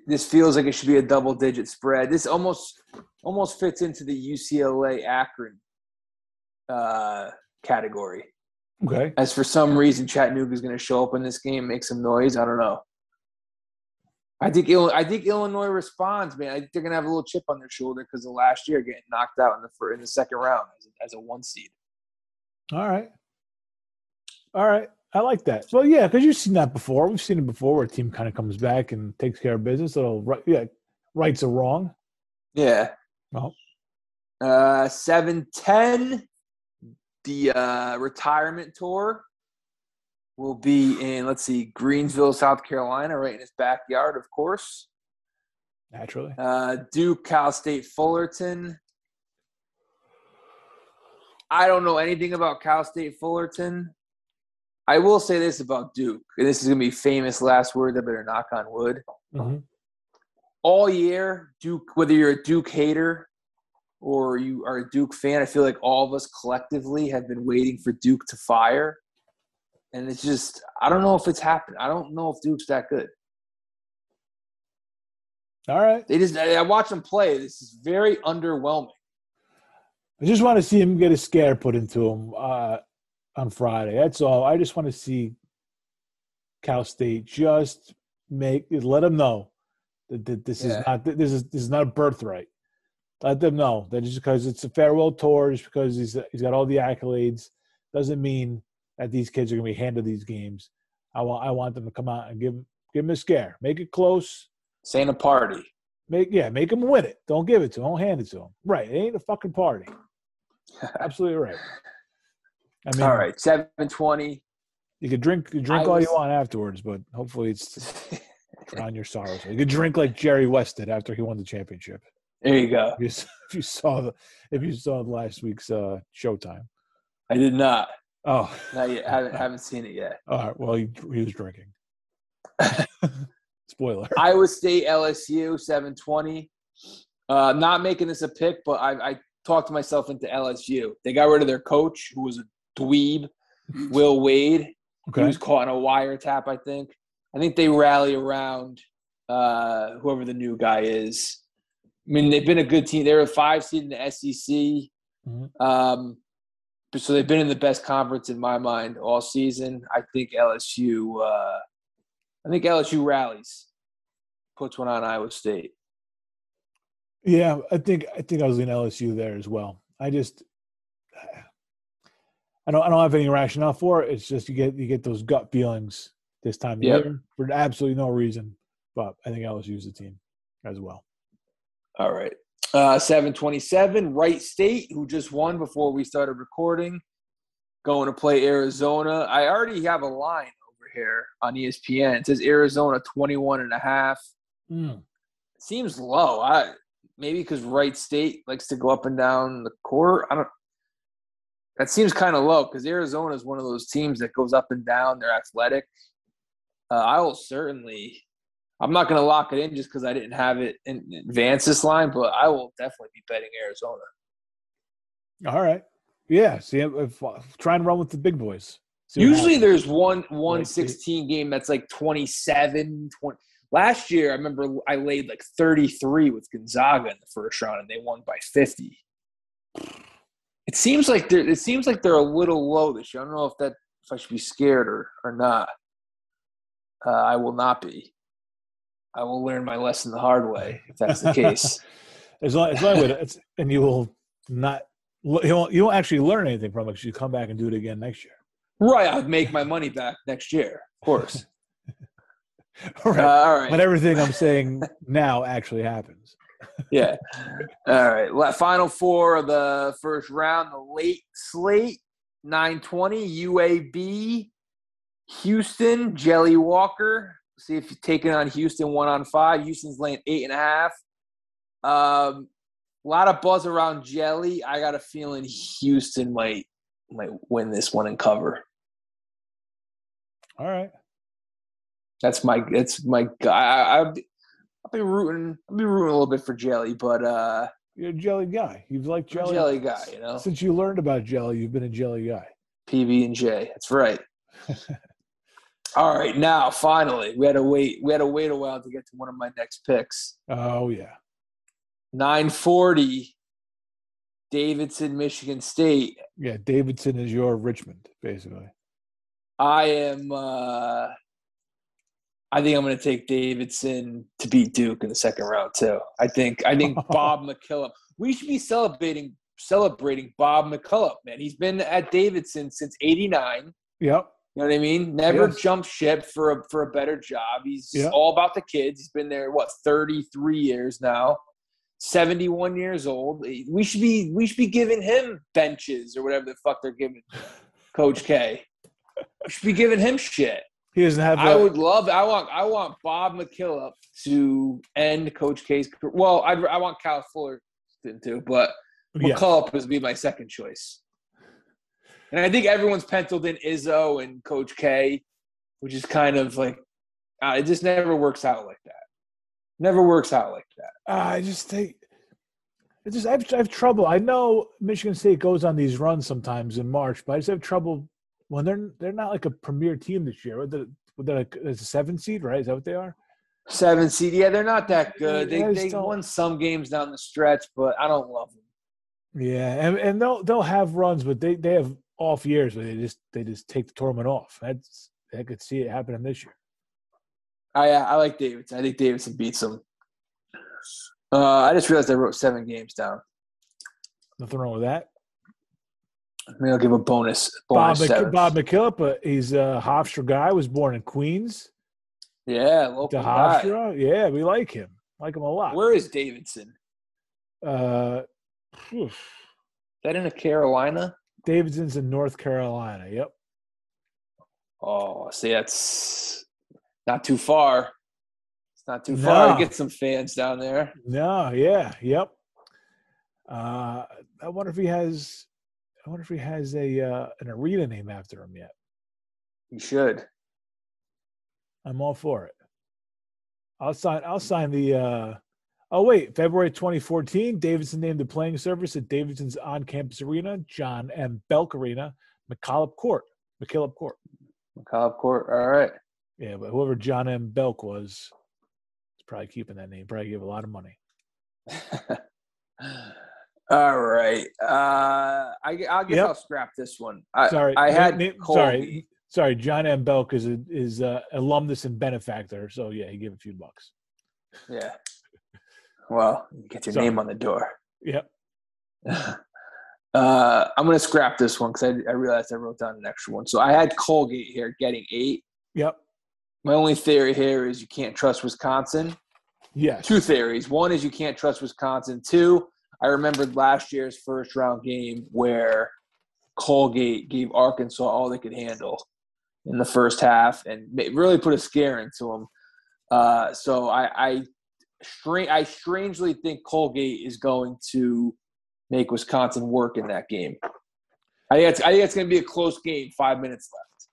This feels like it should be a double digit spread. This almost almost fits into the UCLA Akron uh, category. Okay. As for some reason Chattanooga is going to show up in this game, make some noise. I don't know. I think I think Illinois responds, man. I think they're going to have a little chip on their shoulder because of last year getting knocked out in the fir- in the second round as a, as a one seed. All right. All right. I like that. Well, yeah, because you've seen that before. We've seen it before where a team kind of comes back and takes care of business. It'll right, yeah, rights a wrong. Yeah. Well. Uh, seven ten. The uh, retirement tour will be in let's see Greenville, South Carolina, right in his backyard, of course. Naturally. Uh, Duke, Cal State, Fullerton. I don't know anything about Cal State Fullerton. I will say this about Duke, and this is gonna be famous last word. I better knock on wood. hmm all year, Duke, whether you're a Duke hater or you are a Duke fan, I feel like all of us collectively have been waiting for Duke to fire. And it's just, I don't know if it's happened. I don't know if Duke's that good. All right. They just, I watch them play. This is very underwhelming. I just want to see him get a scare put into him uh, on Friday. That's all. I just want to see Cal State just make let them know that, that this Yeah. is not this is this is not a birthright. Let them know that just because it's a farewell tour, just because he's he's got all the accolades, doesn't mean that these kids are going to be handed these games. I want I want them to come out and give give them a scare, make it close, This ain't a party. Make yeah, make them win it. Don't give it to them. Don't hand it to them. Right. It ain't a fucking party. Absolutely right. I mean, All right, 720. You could drink, you drink I all was- you want afterwards, but hopefully it's drown your sorrows. You could drink like Jerry West did after he won the championship. There you go. If you, s- if you saw the, if you saw last week's uh, Showtime. I did not. Oh, Not yet. haven't, haven't seen it yet. all right. Well, he, he was drinking. Spoiler. Iowa State, LSU, 720. Uh, not making this a pick, but I, I talked myself into LSU. They got rid of their coach, who was a dweeb, Will Wade. Okay. He was caught in a wiretap, I think. I think they rally around uh, whoever the new guy is. I mean, they've been a good team. They're a five seed in the SEC. Mhm. Um, so they've been in the best conference in my mind all season. I think LSU. Uh, I think LSU rallies, puts one on Iowa State. Yeah, I think I think I was in LSU there as well. I just I don't I don't have any rationale for it. It's just you get you get those gut feelings this time of Yep. year for absolutely no reason. But I think LSU's the team as well. All right. Uh, 727, Wright State, who just won before we started recording, going to play Arizona. I already have a line over here on ESPN. It says Arizona 21 and a half. Mm. Seems low. I maybe because Wright State likes to go up and down the court. I don't. That seems kind of low because Arizona is one of those teams that goes up and down. They're athletic. Uh, I will certainly. I'm not going to lock it in just because I didn't have it in advance this line, but I will definitely be betting Arizona. All right. Yeah. See, if, if, try and run with the big boys. Usually there's one Right, 116 game that's like 27, 20. Last year, I remember I laid like 33 with Gonzaga in the first round, and they won by 50. It seems like they're it seems like they're a little low this year. I don't know if that if I should be scared or or not. Uh, I will not be. I will learn my lesson the hard way if that's the case. as long as long as it's and you will not you won't you won't actually learn anything from it because you come back and do it again next year. right, I'd make my money back next year, of course. right. Uh, all right. But everything I'm saying now actually happens. yeah. All right. Final four of the first round, the late slate, 920, UAB, Houston, Jelly Walker. See if you're taking on Houston one on five. Houston's laying eight and a half. Um, a lot of buzz around Jelly. I got a feeling Houston might might win this one and cover. All right. That's my that's my guy. I, I'll be, I'll be rooting. I'll be rooting a little bit for Jelly, but uh, You're a jelly guy. You've liked jelly. jelly, guy, you know, Since you learned about jelly, you've been a jelly guy. PB and J. That's right. All right, now finally, we had to wait. We had to wait a while to get to one of my next picks. Oh yeah. Nine forty, Davidson, Michigan State. Yeah. Davidson is your Richmond, basically. I am. uh I think I'm going to take Davidson to beat Duke in the second round too. I think. I think Bob McKillop. We should be celebrating celebrating Bob McKillop, man. He's been at Davidson since '89. Yep. You know what I mean? Never Yes. jumped ship for a for a better job. He's Yeah. all about the kids. He's been there what 33 years now. 71 years old. We should be we should be giving him benches or whatever the fuck they're giving Coach K. We should be giving him shit. He doesn't have. I would love. I want. I want Bob McKillop to end Coach K's. Well, I'd, I want Cal Fullerton too, but yeah. McKillop would be my second choice. And I think everyone's penciled in Izzo and Coach K, which is kind of like uh, it just never works out like that. Never works out like that. I just think it's just I have, I have trouble. I know Michigan State goes on these runs sometimes in March, but I just have trouble when they're they're not like a premier team this year. They're, they're like, it's a seven seed, right? Is that what they are? Seven seed, yeah, they're not that good. They Yeah, I just they don't- won some games down the stretch, but I don't love them. Yeah, and and they'll they'll have runs, but they they have off years where they just they just take the tournament off. That's I could see it happening this year. I I like Davidson. I think Davidson beats them. Uh, I just realized I wrote seven games down. Nothing wrong with that. Maybe I'll give a bonus. Bob bonus seven. Bob McKillop, uh, he's a Hofstra guy. Was born in Queens. Yeah, local guy. Hofstra, yeah, we like him. Like him a lot. Where is Davidson? Uh. Is that in a Carolina? Davidson's in North Carolina. Yep. Oh, see, that's not too far. It's not too far No. to get some fans down there. No, yeah, yep. Uh, I wonder if he has. I wonder if he has a uh, an arena name after him yet. He should. I'm all for it. I'll sign. I'll sign the. Uh, oh wait, February 2014, Davidson named the playing surface at Davidson's on-campus arena, John M. Belk Arena, McCollop Court, McKillop Court. McCollum Court. All right. Yeah, but whoever John M. Belk was, is probably keeping that name. Probably gave a lot of money. All right. Uh, I, I guess Yep. I'll scrap this one. I, Sorry, I had na- Colby. sorry, sorry. John M. Belk is a, is a alumnus and benefactor, so yeah, he gave a few bucks. Yeah. Well, you get your Sorry. name on the door. Yep. uh, I'm going to scrap this one because I, I realized I wrote down an extra one. So I had Colgate here getting eight. Yep. My only theory here is you can't trust Wisconsin. Yes. Two theories. One is you can't trust Wisconsin. Two, I remembered last year's first round game where Colgate gave Arkansas all they could handle in the first half and really put a scare into them. Uh, so I, I, I strangely think Colgate is going to make Wisconsin work in that game. I think it's, I think it's going to be a close game. Five minutes left.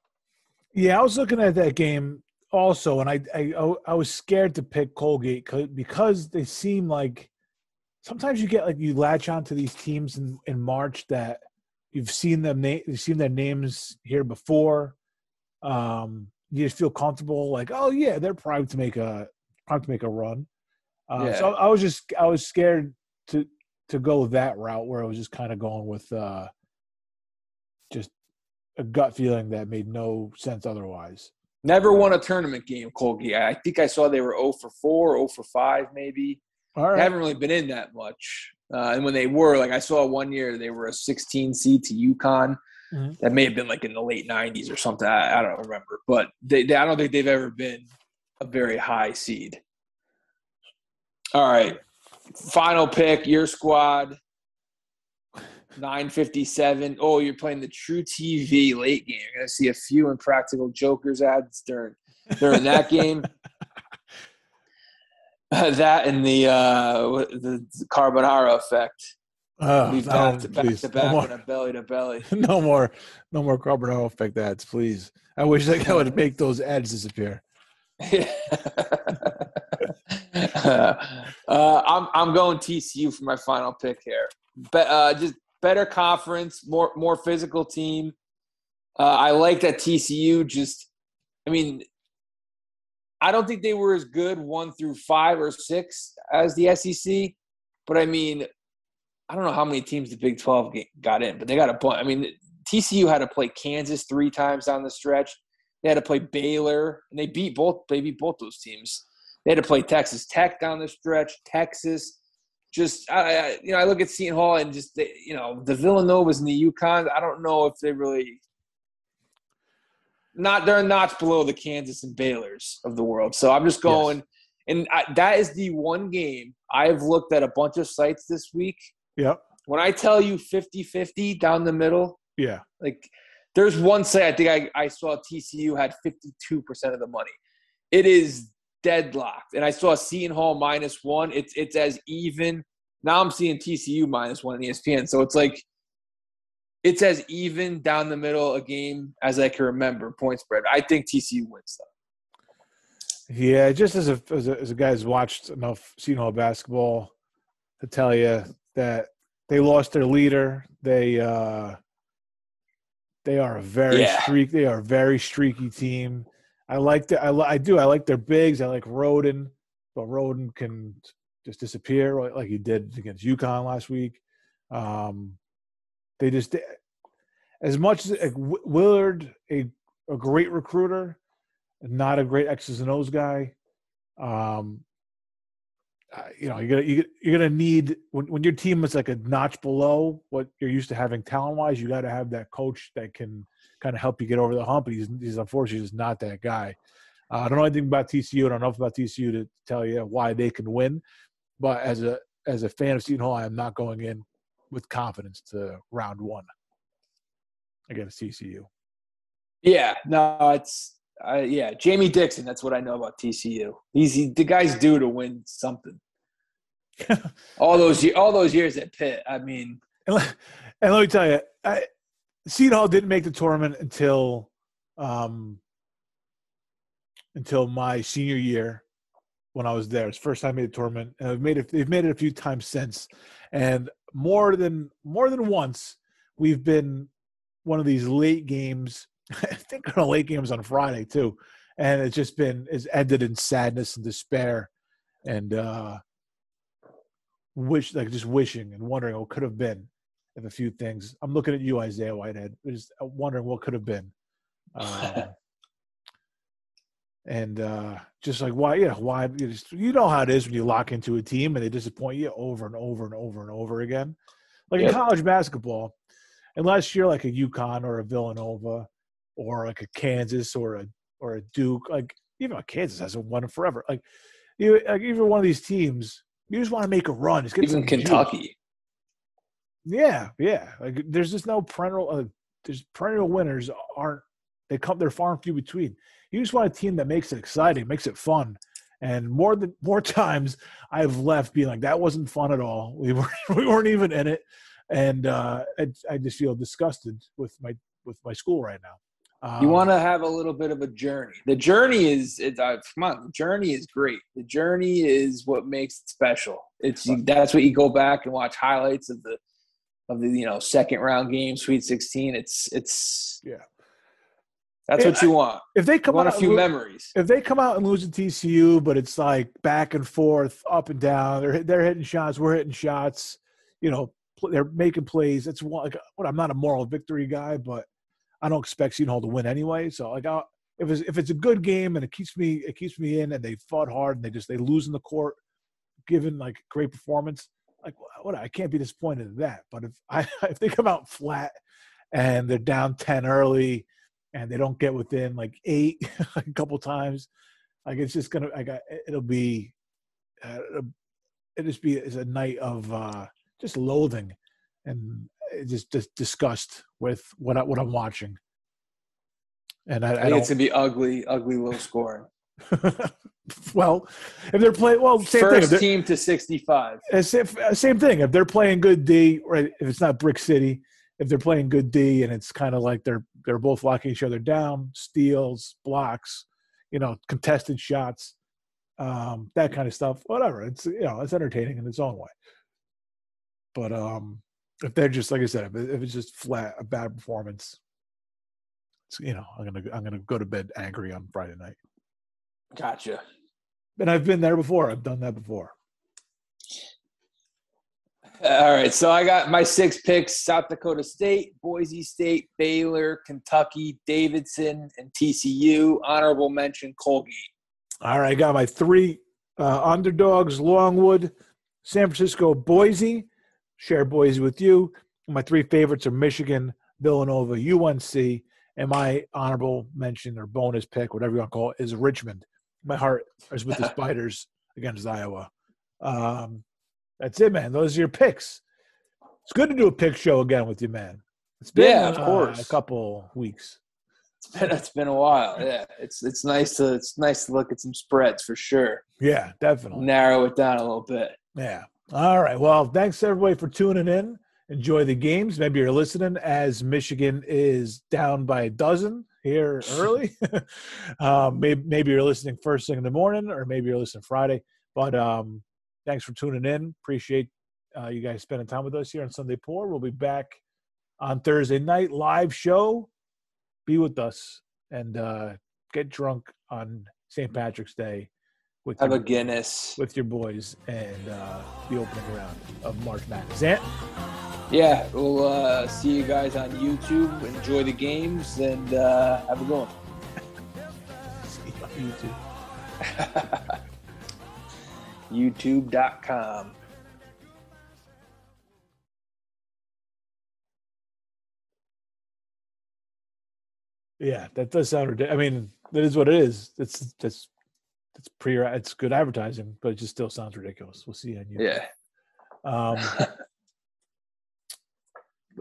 Yeah, I was looking at that game also, and I I, I was scared to pick Colgate because they seem like sometimes you get like you latch onto these teams in, in March that you've seen them na- you've seen their names here before. Um, you just feel comfortable, like oh yeah, they're primed to make a primed to make a run. Uh, So I was just I was scared to to go that route where I was just kind of going with uh, just a gut feeling that made no sense otherwise. Never won a tournament game, Colgate. I think I saw they were 0 for 4, 0 for 5, maybe. All They haven't really been in that much. Uh, and when they were, like I saw one year, they were a 16 seed to UConn. Mhm. That may have been like in the late 90s or something. I, I don't remember, but they, they, I don't think they've ever been a very high seed. All right. Final pick, your squad. 957. Oh, you're playing the truTV late game. You're gonna see a few impractical jokers ads during during that game. that and the uh the carbonara effect. Uh, We've back to back to back no and a belly to belly. no more, no more carbonara effect ads, please. I wish I would make those ads disappear. uh, I'm I'm going TCU for my final pick here. But uh, just better conference, more more physical team. Uh, I like that TCU. Just, I mean, I don't think they were as good one through five or six as the SEC, but I mean, I don't know how many teams the Big Twelve got in, but they got a bunch. I mean, TCU had to play Kansas three times down the stretch. They had to play Baylor, and they beat both. They beat both those teams. They had to play Texas Tech down the stretch, Texas. Just I, I you know, I look at Seton Hall and just they, you know the Villanovas and the UConn. I don't know if they really not they're notch below the Kansas and Baylor's of the world. So I'm just going, yes. and I, that is the one game I've looked at a bunch of sites this week. Yep. When I tell you 50-50 down the middle, yeah, like there's one site I think I, I saw TCU had 52% of the money. It is deadlocked. And I saw Seton Hall minus one. It's it's as even. Now I'm seeing TCU minus one in ESPN. So it's like it's as even down the middle a game as I can remember point spread. I think TCU wins though. Yeah, just as a as a, as a guy who's watched enough Seton Hall basketball to tell you that they lost their leader. They uh they are a very yeah. streak. They are a very streaky team. I like the I, I do I like their bigs. I like Rhoden, but Rhoden can just disappear like he did against UConn last week. Um, they just as much as like, Willard, a a great recruiter, not a great X's and O's guy. Um, you know, you're gonna you're gonna need when when your team is like a notch below what you're used to having talent wise. You got to have that coach that can kind of help you get over the hump. He's he's unfortunately just not that guy. Uh, I don't know anything about TCU. I don't know enough about TCU to tell you why they can win. But as a as a fan of Seton Hall, I am not going in with confidence to round one against TCU. Yeah, no, it's uh, yeah, Jamie Dixon. That's what I know about TCU. He's he, the guy's due to win something. all those all those years at Pitt. I mean, and let, and let me tell you, I, Seton Hall didn't make the tournament until um, until my senior year when I was there. It's the first time I made the tournament, and I've made it. They've made it a few times since, and more than more than once, we've been one of these late games I think on late games on Friday too, and it's just been it's ended in sadness and despair, and uh, wish like just wishing and wondering what could have been a few things. I'm looking at you, Isaiah Whitehead, just wondering what could have been. Um, and uh, just like why, you know, why you, just, you know how it is when you lock into a team and they disappoint you over and over and over and over again. Like yep. in college basketball, unless you're like a UConn or a Villanova or like a Kansas or a or a Duke. Like even a Kansas hasn't won forever. Like you, like even one of these teams, you just want to make a run. Get even Kentucky. Juice. Yeah, yeah. Like there's just no perennial. Uh, there's perennial winners aren't. They come. They're far and few between. You just want a team that makes it exciting, makes it fun. And more than more times, I've left being like, "That wasn't fun at all. We weren't we weren't even in it." And uh, I, I just feel disgusted with my with my school right now. Um, you want to have a little bit of a journey. The journey is it, uh, come on. The journey is great. The journey is what makes it special. It's that's what you go back and watch highlights of the of the you know second round game, Sweet Sixteen. It's it's yeah. That's what you want. If they come want out a few memories. If they come out and lose to TCU, but it's like back and forth, up and down. They're they're hitting shots. We're hitting shots. You know, they're making plays. It's one. Like, what I'm not a moral victory guy, but I don't expect Seton Hall to win anyway. So like, I'll, if it's if it's a good game and it keeps me it keeps me in and they fought hard and they just they lose in the court, given like great performance, like what I can't be disappointed in that. But if I if they come out flat and they're down ten early and they don't get within like eight a couple times, Like it's just gonna. I got. It'll be. Uh, it'll just be it's a night of uh, just loathing and just just disgust with what I, what I'm watching. And I, I, I think it's gonna be ugly, ugly low scoring. well, if they're playing, well, same First they're- team to sixty-five. Uh, Same, uh, same thing. If they're playing good D, right? If it's not Brick City, if they're playing good D, and it's kind of like they're they're both locking each other down, steals, blocks, you know, contested shots, um, that kind of stuff. Whatever. It's you know, it's entertaining in its own way. But um, if they're just like I said, if, if it's just flat a bad performance, it's, you know, I'm gonna I'm gonna go to bed angry on Friday night. Gotcha. And I've been there before. I've done that before. All right, so I got my six picks: South Dakota State, Boise State, Baylor, Kentucky, Davidson, and TCU. Honorable mention: Colgate. All right, I got my three uh, underdogs: Longwood, San Francisco, Boise. Share Boise with you. My three favorites are Michigan, Villanova, UNC, and my honorable mention or bonus pick, whatever you want to call it, is Richmond. My heart is with the Spiders against Iowa. Um, that's it, man. Those are your picks. It's good to do a pick show again with you, man. It's been Yeah, of uh, course. a couple weeks. It's been, it's been a while. Yeah, it's it's nice to it's nice to look at some spreads for sure. Yeah, definitely. Narrow it down a little bit. Yeah. All right. Well, thanks everybody for tuning in. Enjoy the games. Maybe you're listening as Michigan is down by a dozen here early. um, maybe, maybe you're listening first thing in the morning, or maybe you're listening Friday. But um, thanks for tuning in. Appreciate uh, you guys spending time with us here on Sunday Pour. We'll be back on Thursday night live show. Be with us and uh, get drunk on St. Patrick's Day with Have your- a Guinness. with your boys and uh, the opening round of March Madness. Ant? Yeah, we'll uh, see you guys on YouTube. Enjoy the games and uh, have a good one. See you on YouTube. YouTube.com. Yeah, that does sound ridiculous. I mean, that is what it is. It's that's it's pre it's good advertising, but it just still sounds ridiculous. We'll see you on YouTube. Yeah. Um,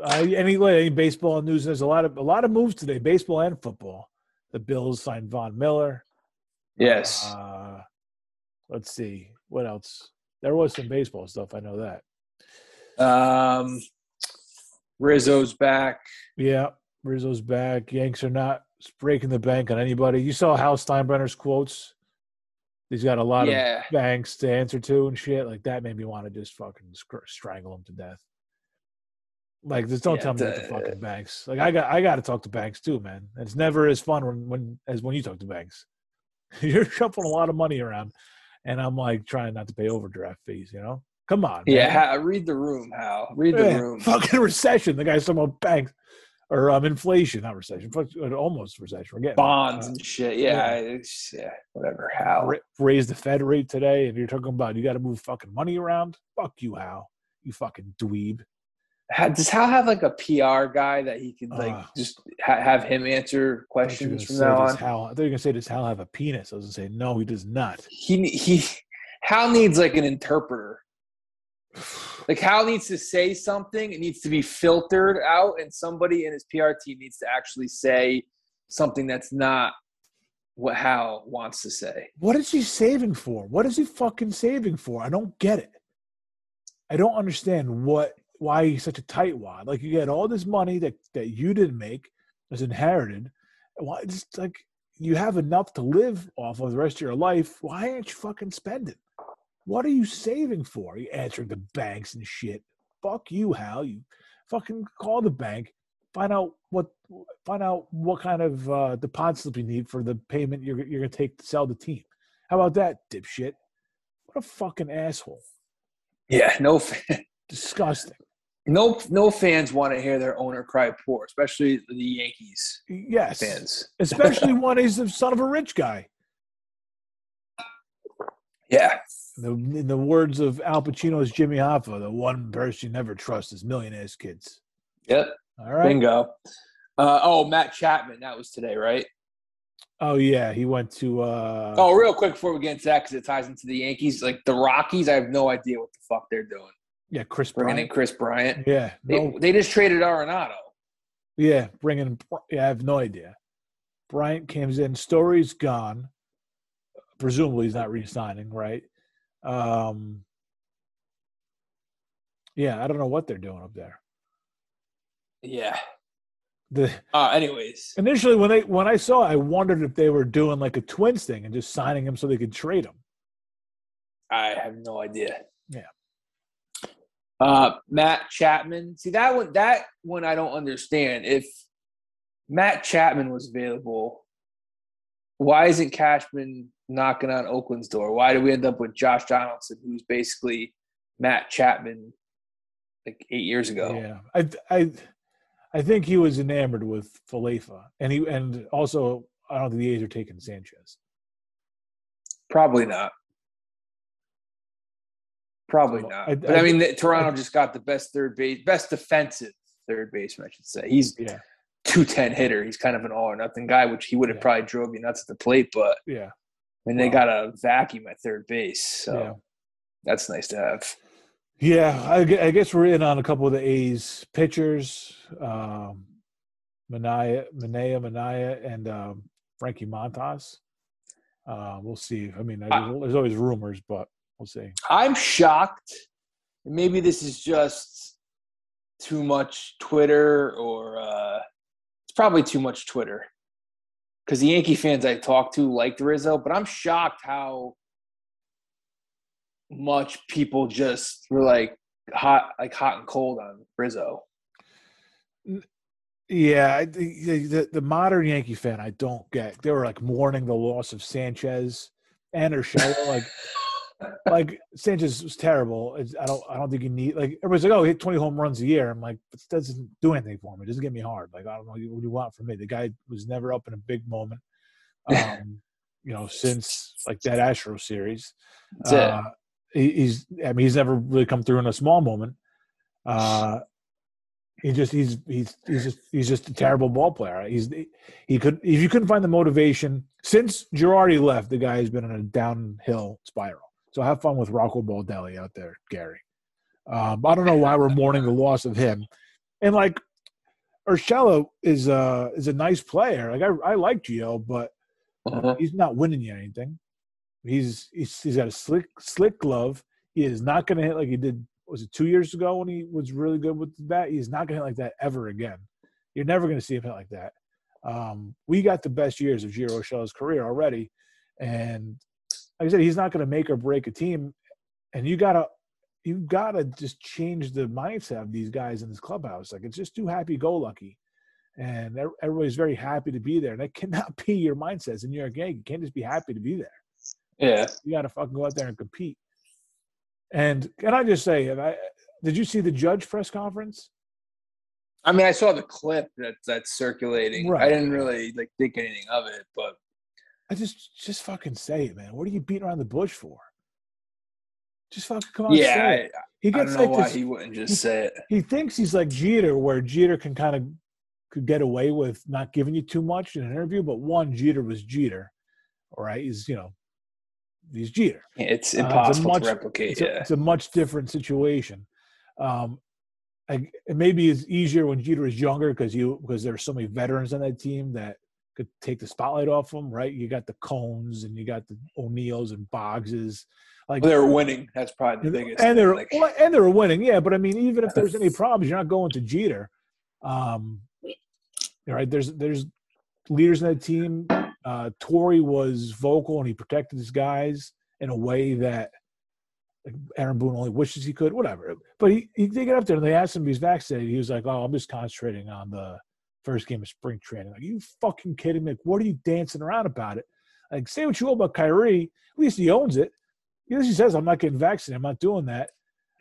uh, any any baseball news? There's a lot of a lot of moves today, baseball and football. The Bills signed Von Miller. yes. Uh, let's see what else. There was some baseball stuff. I know that. Um, Rizzo's back. Yeah, Rizzo's back. Yanks are not breaking the bank on anybody. You saw Hal Steinbrenner's quotes. He's got a lot Yeah. of banks to answer to and shit. Like that made me want to just fucking strangle him to death. Like, just don't Yeah, tell me about the fucking banks. Like, I got, I got to talk to banks too, man. It's never as fun when, when as when you talk to banks. You're shuffling a lot of money around, and I'm like trying not to pay overdraft fees. You know, come on. Yeah, ha- read the room, Hal. Read the Yeah, room. Fucking recession. The guy's talking about banks or um, inflation, not recession. fuck, uh, Almost recession. We're getting Bonds uh, and shit. Yeah, it's, yeah, whatever. Hal. ra- raise the Fed rate today, and you're talking about you got to move fucking money around. Fuck you, Hal. You fucking dweeb. Does Hal have like a PR guy that he could like Uh, just ha- have him answer I thought you were questions from now on? Hal, I thought you were gonna say, does Hal have a penis? I was gonna say, no, he does not. He he. Hal needs like an interpreter. Like Hal needs to say something. It needs to be filtered out, and somebody in his PR team needs to actually say something that's not what Hal wants to say. What is he saving for? What is he fucking saving for? I don't get it. I don't understand what why he's such a tightwad. Like you get all this money that that you didn't make, was inherited. Why just like you have enough to live off of the rest of your life? Why aren't you fucking spending? What are you saving for? You answering the banks and shit. Fuck you, Hal. You fucking call the bank. Find out what find out what kind of uh, deposit slip you need for the payment you're you're gonna take to sell the team. How about that, dipshit? What a fucking asshole. Yeah, no, fan, Disgusting. No, no fans want to hear their owner cry poor, especially the Yankees Yes. fans. Especially when he's the son of a rich guy. Yeah, In the, in the words of Al Pacino's Jimmy Hoffa, the one person you never trust is millionaires' kids. yep, All right. bingo. Uh, oh, Matt Chapman, that was today, right? Oh yeah, he went to. uh Oh, real quick before we get into that, because it ties into the Yankees. Like the Rockies, I have no idea what the fuck they're doing. Yeah, Kris Bringing Bryant. in Kris Bryant. Yeah, They, they just traded Arenado. yeah, bringing. Yeah, I have no idea. Bryant comes in. Story's gone. Presumably, he's not re-signing, right? Um, yeah, I don't know what they're doing up there. Yeah. The Uh, anyways, initially when they when I saw, it, I wondered if they were doing like a Twins thing and just signing him so they could trade him. I have no idea. Uh, Matt Chapman. See that one. That one I don't understand. If Matt Chapman was available, why isn't Cashman knocking on Oakland's door? Why do we end up with Josh Donaldson, who's basically Matt Chapman, like eight years ago? Yeah, I I I think he was enamored with Falefa, and he and also I don't think the A's are taking Sanchez. Probably not. Probably So, not. I- but I I, mean, the, Toronto just got the best third base, best defensive third baseman, I should say. He's Yeah, two ten hitter. He's kind of an all or nothing guy, which he would have Yeah. probably drove you nuts at the plate. But yeah, I mean, they got a vacuum at third base, so yeah. that's nice to have. Yeah, I, I guess we're in on a couple of the A's pitchers, um, Manaya, Manea, Manaya, and um, Frankie Montas. Uh, we'll see. I mean, there's, there's always rumors, but we'll see. I'm shocked. Maybe this is just too much Twitter, or uh, it's probably too much Twitter. Because the Yankee fans I talk to liked Rizzo, but I'm shocked how much people just were like hot, like hot and cold on Rizzo. Yeah, the, the the modern Yankee fan, I don't get. They were like mourning the loss of Sanchez and Urshela. like, like Sanchez was terrible. It's, I don't, I don't think you need like everybody's like, oh, he hit twenty home runs a year. I'm like, this doesn't do anything for me. It doesn't get me hard. Like, I don't know what you want from me. The guy was never up in a big moment. Um, you know, since like that Astro series, it. uh, he, he's. I mean, he's never really come through in a small moment. Uh, he just he's he's he's just he's just a terrible ball player. He's he could if you couldn't find the motivation since Girardi left, the guy has been on a downhill spiral. So have fun with Rocco Baldelli out there, Gary. Um, I don't know why we're mourning the loss of him, and like Urshela is uh is a nice player. Like I I like Gio, but Uh-huh. he's not winning you anything. He's he's he's got a slick slick glove. He is not going to hit like he did. Was it two years ago when he was really good with the bat? He's not going to hit like that ever again. You're never going to see him hit like that. Um, we got the best years of Gio Urshela's career already, and like I said, he's not going to make or break a team. And you gotta you gotta just change the mindset of these guys in this clubhouse. Like it's just too happy go lucky and everybody's very happy to be there. And that cannot be your mindset as a New York Yankee. You can't just be happy to be there. Yeah. You got to fucking go out there and compete. And can I just say, I, did you see the judge press conference? I mean, I saw the clip that that's circulating. Right. I didn't really like think anything of it, but I just just fucking say it, man. What are you beating around the bush for? Just fucking come on. yeah, say I, it. he I don't gets know like why this. he wouldn't just say it. he thinks he's like Jeter, where Jeter can kind of could get away with not giving you too much in an interview. But one, Jeter was Jeter, all right? He's you know, he's Jeter. It's Uh, it's impossible much- to replicate. It's a, yeah. it's a much different situation. Um, I, it maybe it's easier when Jeter is younger because you because there were so many veterans on that team that could take the spotlight off them, Right? You got the Cones and you got the O'Neills and Boggses. Like They were winning. That's probably the biggest. and they're Like, well, and they were winning, yeah. But I mean, even if there's any problems, you're not going to Jeter. Um, all right, there's there's leaders in that team. Uh, Torre was vocal and he protected his guys in a way that Aaron Boone only wishes he could. Whatever, but he, he they get up there and they asked him if he's vaccinated. He was like, "Oh, I'm just concentrating on the first game of spring training." Like, you fucking kidding me? Like, what are you dancing around about it? Like, say what you will about Kyrie, at least he owns it. At least he says, "I'm not getting vaccinated. I'm not doing that."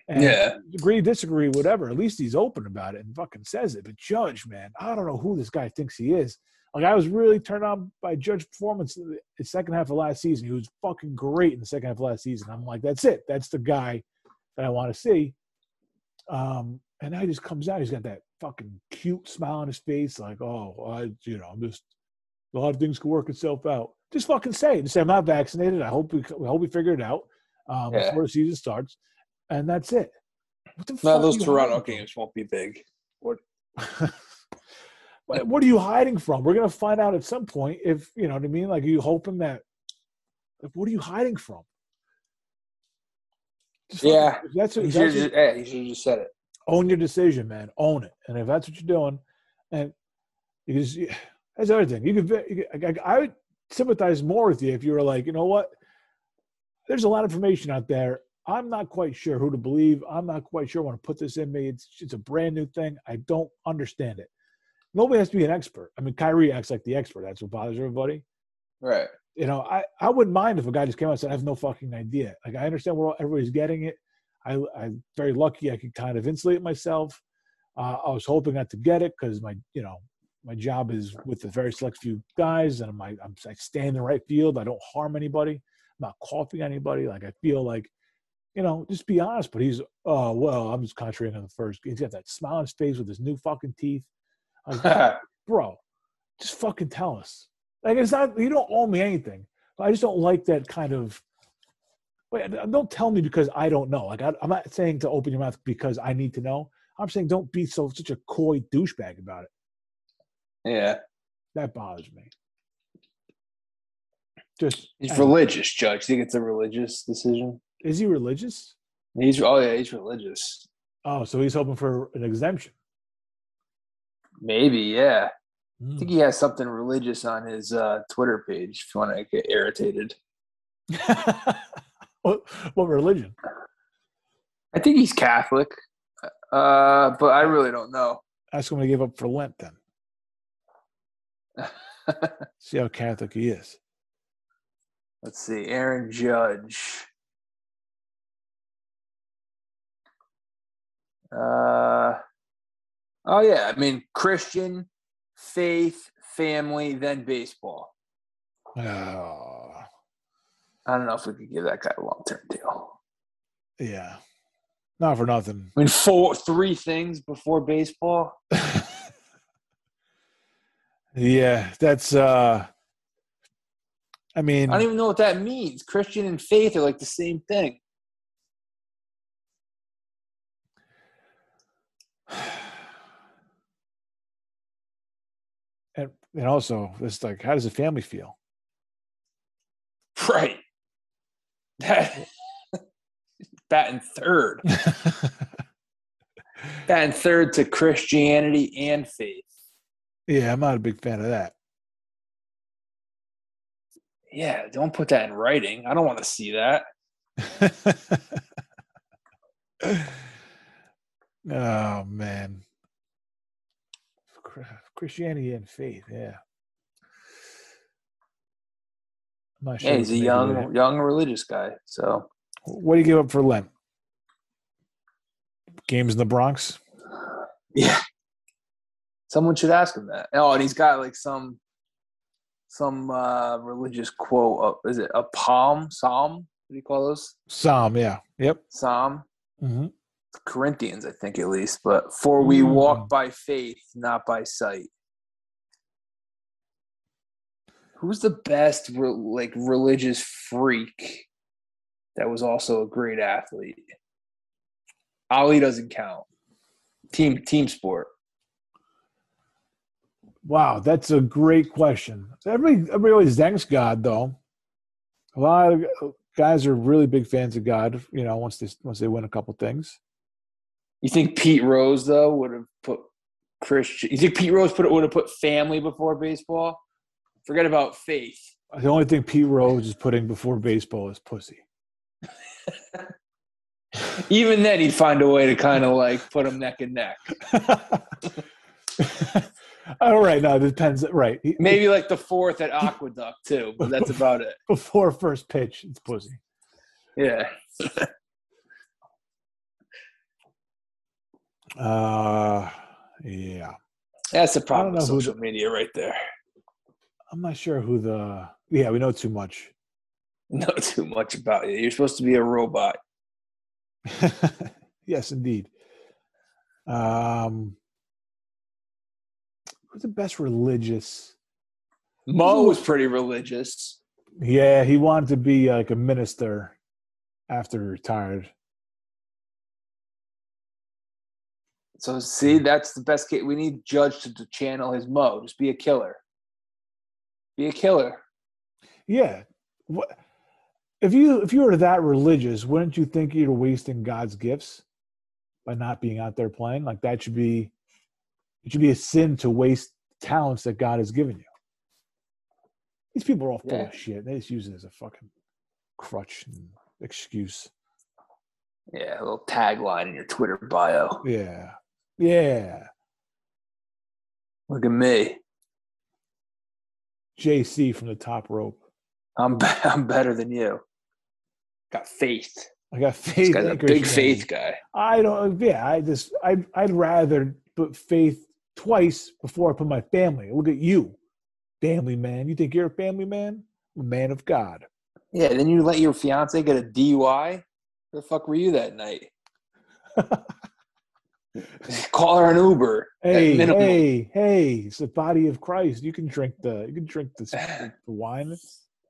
And Yeah. agree, disagree, whatever. At least he's open about it and fucking says it. But Judge, man, I don't know who this guy thinks he is. Like I was really turned on by Judge performance in the- the second half of last season. He was fucking great in the second half of last season. I'm like, that's it. That's the guy that I want to see. Um, and now he just comes out. He's got that fucking cute smile on his face, like, oh, I, you know, I'm just A lot of things can work itself out. Just fucking say it. Just say I'm not vaccinated. I hope we I hope we figure it out um, Yeah. before the season starts, and that's it. What the No, those Toronto hiding games won't be big. what, what are you hiding from? We're gonna find out at some point if you know what I mean. Like, are you hoping that? Like, what are you hiding from? Just Yeah. if that's, what, He if should have just, yeah, should have just said it. Own your decision, man. Own it. And if that's what you're doing, and because that's the other thing, you could, you could I, I would sympathize more with you if you were like, you know what? There's a lot of information out there. I'm not quite sure who to believe. I'm not quite sure I want to put this in me. It's it's a brand new thing. I don't understand it. Nobody has to be an expert. I mean, Kyrie acts like the expert. That's what bothers everybody. Right. You know, I, I wouldn't mind if a guy just came out and said, I have no fucking idea. Like, I understand where everybody's getting it. I, I'm very lucky I could kind of insulate myself. Uh, I was hoping not to get it because my, you know, my job is with a very select few guys, and I'm, I, I'm I stay in the right field. I don't harm anybody. I'm not coughing anybody. Like I feel like, you know, just be honest. But he's, oh well, I'm just concentrating on the first. He's got that smile on his face with his new fucking teeth. I was like, bro, just fucking tell us. Like it's not you don't owe me anything. I just don't like that kind of. Wait, don't tell me because I don't know. Like I, I'm not saying to open your mouth because I need to know. I'm saying don't be so such a coy douchebag about it. yeah. That bothers me. Just He's I- religious, Judge. You Think it's a religious decision? is he religious? He's oh yeah, he's religious. Oh, so he's hoping for an exemption. Maybe, yeah. I Hmm. think he has something religious on his uh, Twitter page if you want to get irritated. what, what religion? I think he's Catholic, uh, but I really don't know. Ask him to give up for Lent then. See how Catholic he is. Let's see, Aaron Judge. Uh, oh yeah, I mean Christian, faith, family, then baseball. Oh, I don't know if we could give that guy a long term deal. yeah. Not for nothing. I mean, four, three things before baseball. yeah, that's uh I mean I don't even know what that means. Christian and faith are like the same thing. and, and also it's like how does the family feel? Right. That batting third. Batting third to Christianity and faith. yeah, I'm not a big fan of that. Yeah, don't put that in writing. I don't want to see that. oh man. Christianity and faith, yeah. I'm not sure Yeah, he's a young, young religious guy. So What do you give up for Lent? Games in the Bronx? yeah, someone should ask him that. Oh, and he's got like some, some uh religious quote. Uh, is it a palm psalm? What do you call those? Psalm, yeah. Yep. Psalm. hmm Corinthians, I think at least. But for we Mm. walk by faith, not by sight. Who's the best re- like religious freak that was also a great athlete? Ali doesn't count. Team team sport. Wow, that's a great question. Everybody, everybody always thanks God, though. A lot of guys are really big fans of God. You know, once they once they win a couple things. You think Pete Rose though would have put Christian? You think Pete Rose put it would have put family before baseball? Forget about faith. The only thing Pete Rose is putting before baseball is pussy. Even then, he'd find a way to kind of like put them neck and neck. All right, no, it depends. Right, Maybe like the fourth at Aqueduct too, but that's about it. before first pitch, it's pussy. Yeah. Uh, yeah, That's the problem with social media right there. I'm not sure who the. Yeah, we know too much. Know too much about it. You're supposed to be a robot. yes, indeed. Um, who's the best religious? Mo was pretty religious. Yeah, he wanted to be like a minister after he retired. So see, that's the best case. We need Judge to, to channel his Mo. Just be a killer. Be a killer. Yeah. What if you if you were that religious, wouldn't you think you're wasting God's gifts by not being out there playing? Like that should be it should be a sin to waste talents that God has given you. These people are all full Yeah. of shit. They just use it as a fucking crutch and excuse. Yeah, a little tagline in your Twitter bio. Yeah. Yeah. Look at me. JC from the top rope. I'm be- I'm better than you. Got faith. I got This faith. guy's a big faith guy. I don't. Yeah, I just. I. I'd rather put faith twice before I put my family. Look at you, family man. You think you're a family man? A man of God. Yeah, then you let your fiance get a DUI. Where the fuck were you that night? Call her an Uber. Hey, hey, hey! It's the body of Christ. You can drink the. You can drink the, the wine.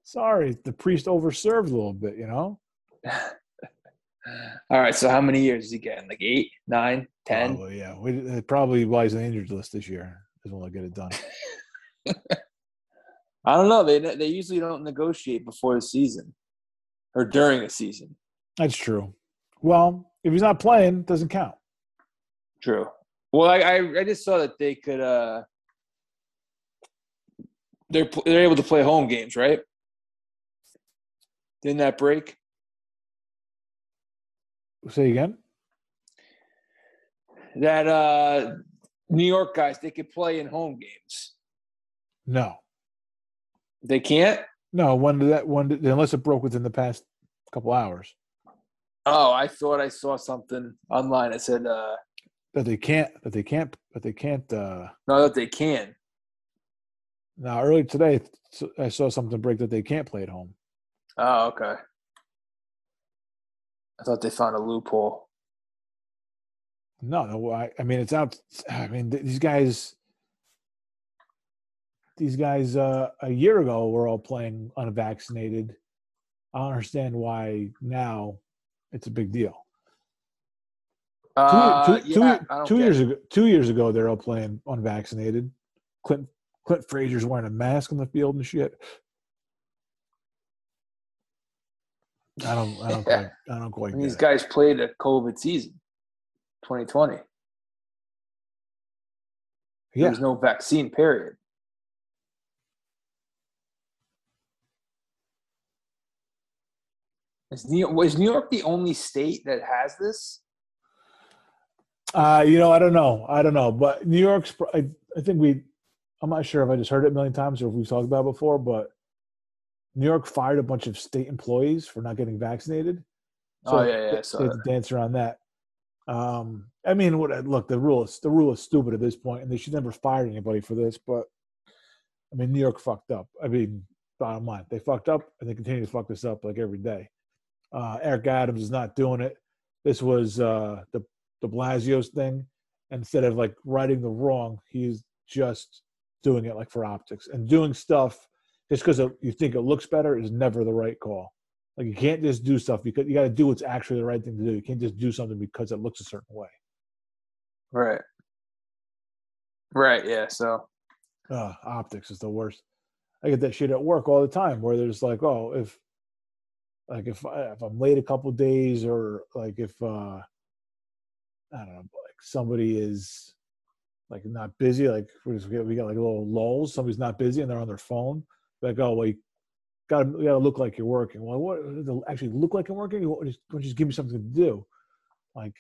Sorry, the priest overserved a little bit. You know. All right, so how many years is he getting? Like eight, nine, ten? Probably, yeah. We, uh, probably why he's on the injured list this year. Doesn't want to get it done. I don't know. They they usually don't negotiate before the season or during a season. That's true. Well, if he's not playing, it doesn't count. True. Well, I I, I just saw that they could. uh They're they're able to play home games, right? Didn't that break? Say again. That uh New York guys they could play in home games. No. They can't. No, when did that one? Unless it broke within the past couple hours, Oh, I thought I saw something online that said uh that they can't, that they can't, that they can't. uh no that they can. Now, earlier today, i saw something break that they can't play at home. Oh, okay. I thought they found a loophole. No, no, I, I mean it's out. I mean th- these guys, these guys, uh a year ago were all playing unvaccinated. I don't understand why now it's a big deal. Two, Uh, two- two- yeah, two years ago, two years ago, they're all playing unvaccinated. Clint Clint Frazier's wearing a mask on the field and shit. I don't, I don't, quite, I don't quite these it. guys played a COVID season, 2020. There Yeah, was no vaccine. Period. Is New York, is New York the only state that has this? Uh, you know, I don't know, I don't know, but New York's. I, I think we. I'm not sure if I just heard it a million times or if we've talked about it before, but New York fired a bunch of state employees for not getting vaccinated. Oh, yeah, yeah, they- saw they had that. to dance around that. Um, I mean, what? Look, the rule is the rule is stupid at this point, and they should never fire anybody for this. But I mean, New York fucked up. I mean, bottom line, they fucked up, and they continue to fuck this up like every day. Uh, Eric Adams is not doing it. This was uh, the de Blasio's thing. Instead of like righting the wrong, he's just doing it like for optics and doing stuff just because you think it looks better is never the right call. Like you can't just do stuff because you got to do what's actually the right thing to do. You can't just do something because it looks a certain way. Right. Right. Yeah. So Uh, optics is the worst. I get that shit at work all the time where there's like, oh, if like if I, if I'm late a couple days or like if uh I don't know, like somebody is like not busy, like we just we got like little lulls. Somebody's not busy and they're on their phone. Like, oh, well, you got you got to look like you're working. Well, what to actually look like I'm working? You just, you just give me something to do? Like,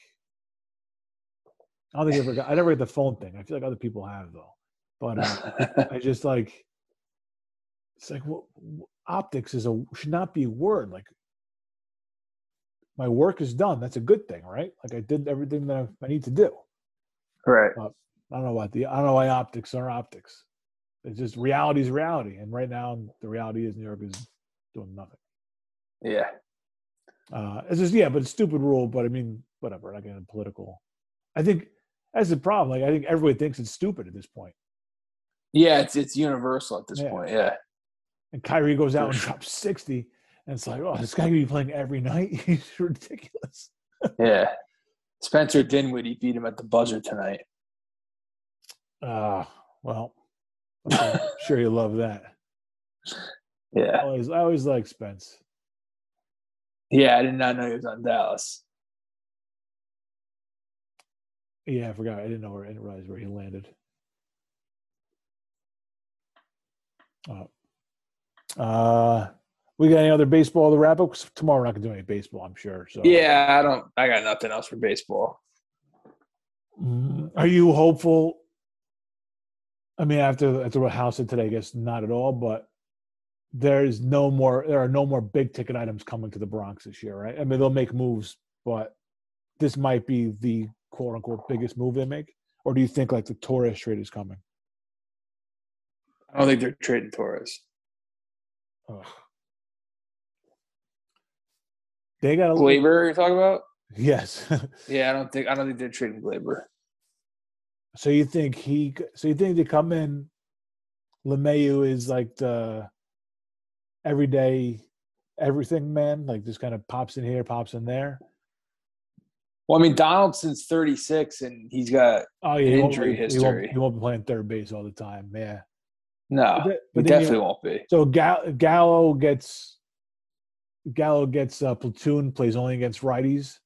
I don't think I ever got, I never get the phone thing. I feel like other people have though, but uh, I just like it's like well, optics is a should not be a word. Like my work is done. That's a good thing, right? Like I did everything that I, need to do. right. I don't know about the I don't know why optics are optics. It's just reality is reality, and right now the reality is New York is doing nothing. Yeah. Uh, it's just yeah, but it's a stupid rule. But I mean, whatever. Not getting political. I think that's the problem. Like I think everybody thinks it's stupid at this point. Yeah, it's it's universal at this Yeah. point. Yeah. And Kyrie goes out and drops 60. And it's like, oh, this guy could be playing every night. He's ridiculous. Yeah. Spencer Dinwiddie beat him at the buzzer tonight. Uh, well, I'm sure you love that. I Yeah. always, I always like Spence. Yeah, I did not know he was on Dallas. Yeah, I forgot. I didn't know where I didn't realize where he landed. Oh. Uh, we got any other baseball to wrap up? tomorrow we're not gonna do any baseball, I'm sure. So Yeah, I don't I got nothing else for baseball. Mm, Are you hopeful? I mean, after after what Hal said today, I guess not at all. But there's no more. There are no more big ticket items coming to the Bronx this year, right? I mean, they'll make moves, but this might be the quote unquote biggest move they make. Or do you think like the Torres trade is coming? I don't think they're trading Torres. Ugh. They got a Gleyber you're talking about? Yes. Yeah, I don't think I don't think they're trading Gleyber. so you think he? So you think they come in? LeMahieu is like the everyday everything man, like just kind of pops in here, pops in there. Well, I mean Donaldson's 36 and he's got Oh yeah, he won't- Injury he won't- history. He won't, be playing third base all the time. Yeah, no, But he but you- definitely won't be. So Ga- Gallo gets Gallo gets uh, platoon, plays only against righties.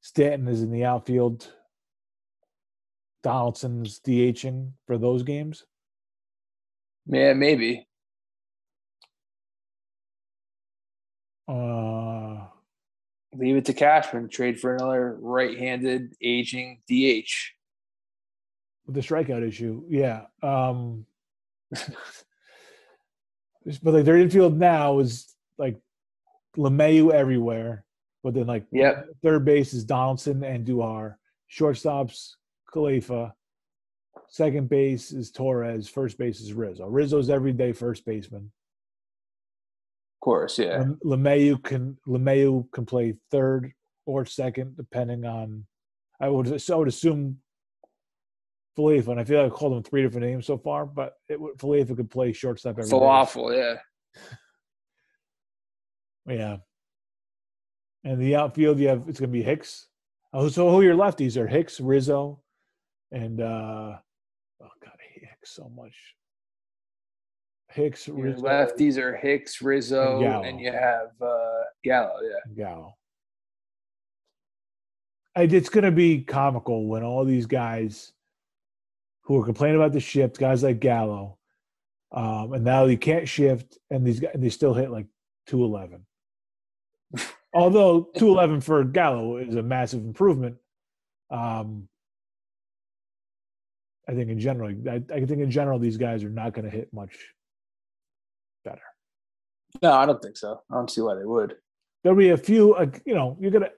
Stanton is in the outfield. Donaldson's DHing for those games. Yeah, maybe. Uh, Leave it to Cashman. Trade for another right-handed aging DH. with the strikeout issue, yeah. Um, but like their infield now is like LeMahieu everywhere, but then like Yep. third base is Donaldson and Duhar, shortstops Khalifa, second base is Torres, first base is Rizzo. Rizzo's everyday first baseman. Of course, yeah. Lem- LeMahieu can LeMahieu can play third or second, depending on. I would so I would assume Falefa, and I feel like I called him three different names so far, but it would Falefa could play shortstop every day. Falafel, yeah. Yeah. And the outfield, you have it's gonna be Hicks. Oh, so who are your lefties are Hicks, Rizzo, and uh oh god, I hate Hicks so much. Hicks, Your Rizzo, lefties are Hicks, Rizzo, And and you have uh, Gallo, yeah. Gallo. I, it's going to be comical when all these guys who are complaining about the shift, guys like Gallo, um, and now they can't shift, and these guys and they still hit like two eleven. Although two eleven for Gallo is a massive improvement, um, I think in general, I, I think in general these guys are not going to hit much better. No, I don't think so. I don't see why they would. there'll be a few, uh, you know, you're gonna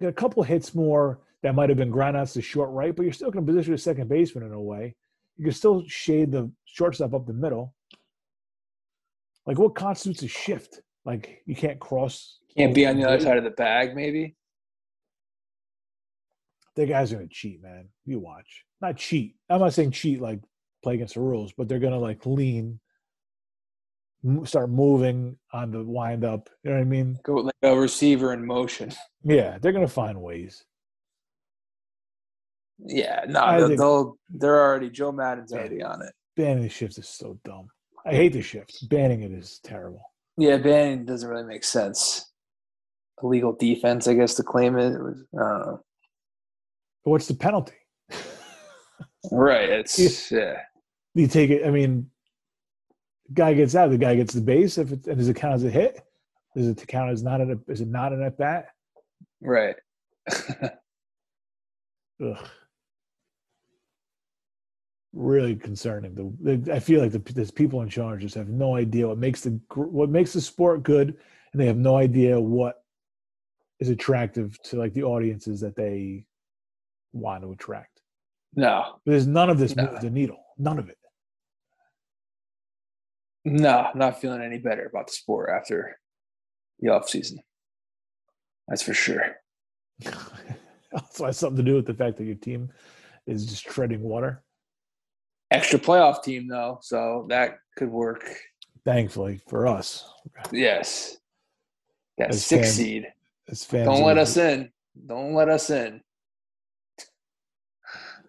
get a couple hits more that might have been ground outs to short right, but you're still gonna position a second baseman in a way. You can still shade the shortstop up the middle. Like what constitutes a shift? Like you can't cross. Can't be on the other side of the bag, maybe. The guys are gonna cheat, man. You watch. Not cheat. I'm not saying cheat like play against the rules, but they're gonna like lean, start moving on the wind up. You know what I mean? Go like a receiver in motion. Yeah, they're gonna find ways. Yeah, no, they'll, they'll they're already Joe Maddon's already on it. Banning the shift is so dumb. I hate the shift. Banning it is terrible. Yeah, banning doesn't really make sense. Illegal defense, I guess, to claim it. it was. Uh, but what's the penalty? Right. It's yeah. you take it. I mean, the guy gets out. The guy gets the base. If it and does it count as a hit? Does it count as not an? Is it not an at bat? Right. Ugh. Really concerning. The, the I feel like the there's people in charge just have no idea what makes the what makes the sport good, and they have no idea what is attractive to like the audiences that they want to attract. no. There's none of this No. moves the needle. None of it. No, not feeling any better about the sport after the off season. That's for sure. also has something to do with the fact that your team is just treading water. Extra playoff team though, so that could work. Thankfully for us, Yes, that As six fans- seed. Don't let us in. Don't let us in.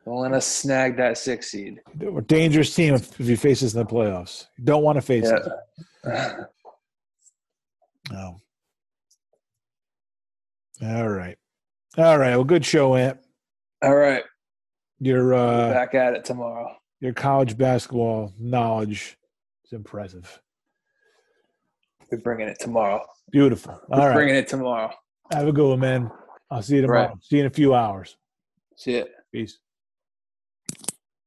Don't let us snag that six seed. We're a dangerous team if, if you face us in the playoffs. You don't want to face us. Yeah. No. All right. All right. Well, good show, Ant. All right. Your uh, Back at it tomorrow. Your college basketball knowledge is impressive. We're bringing it tomorrow. Beautiful. All We're right. bringing it tomorrow. Have a good one, man. I'll see you tomorrow. Right. See you in a few hours. See it. Peace.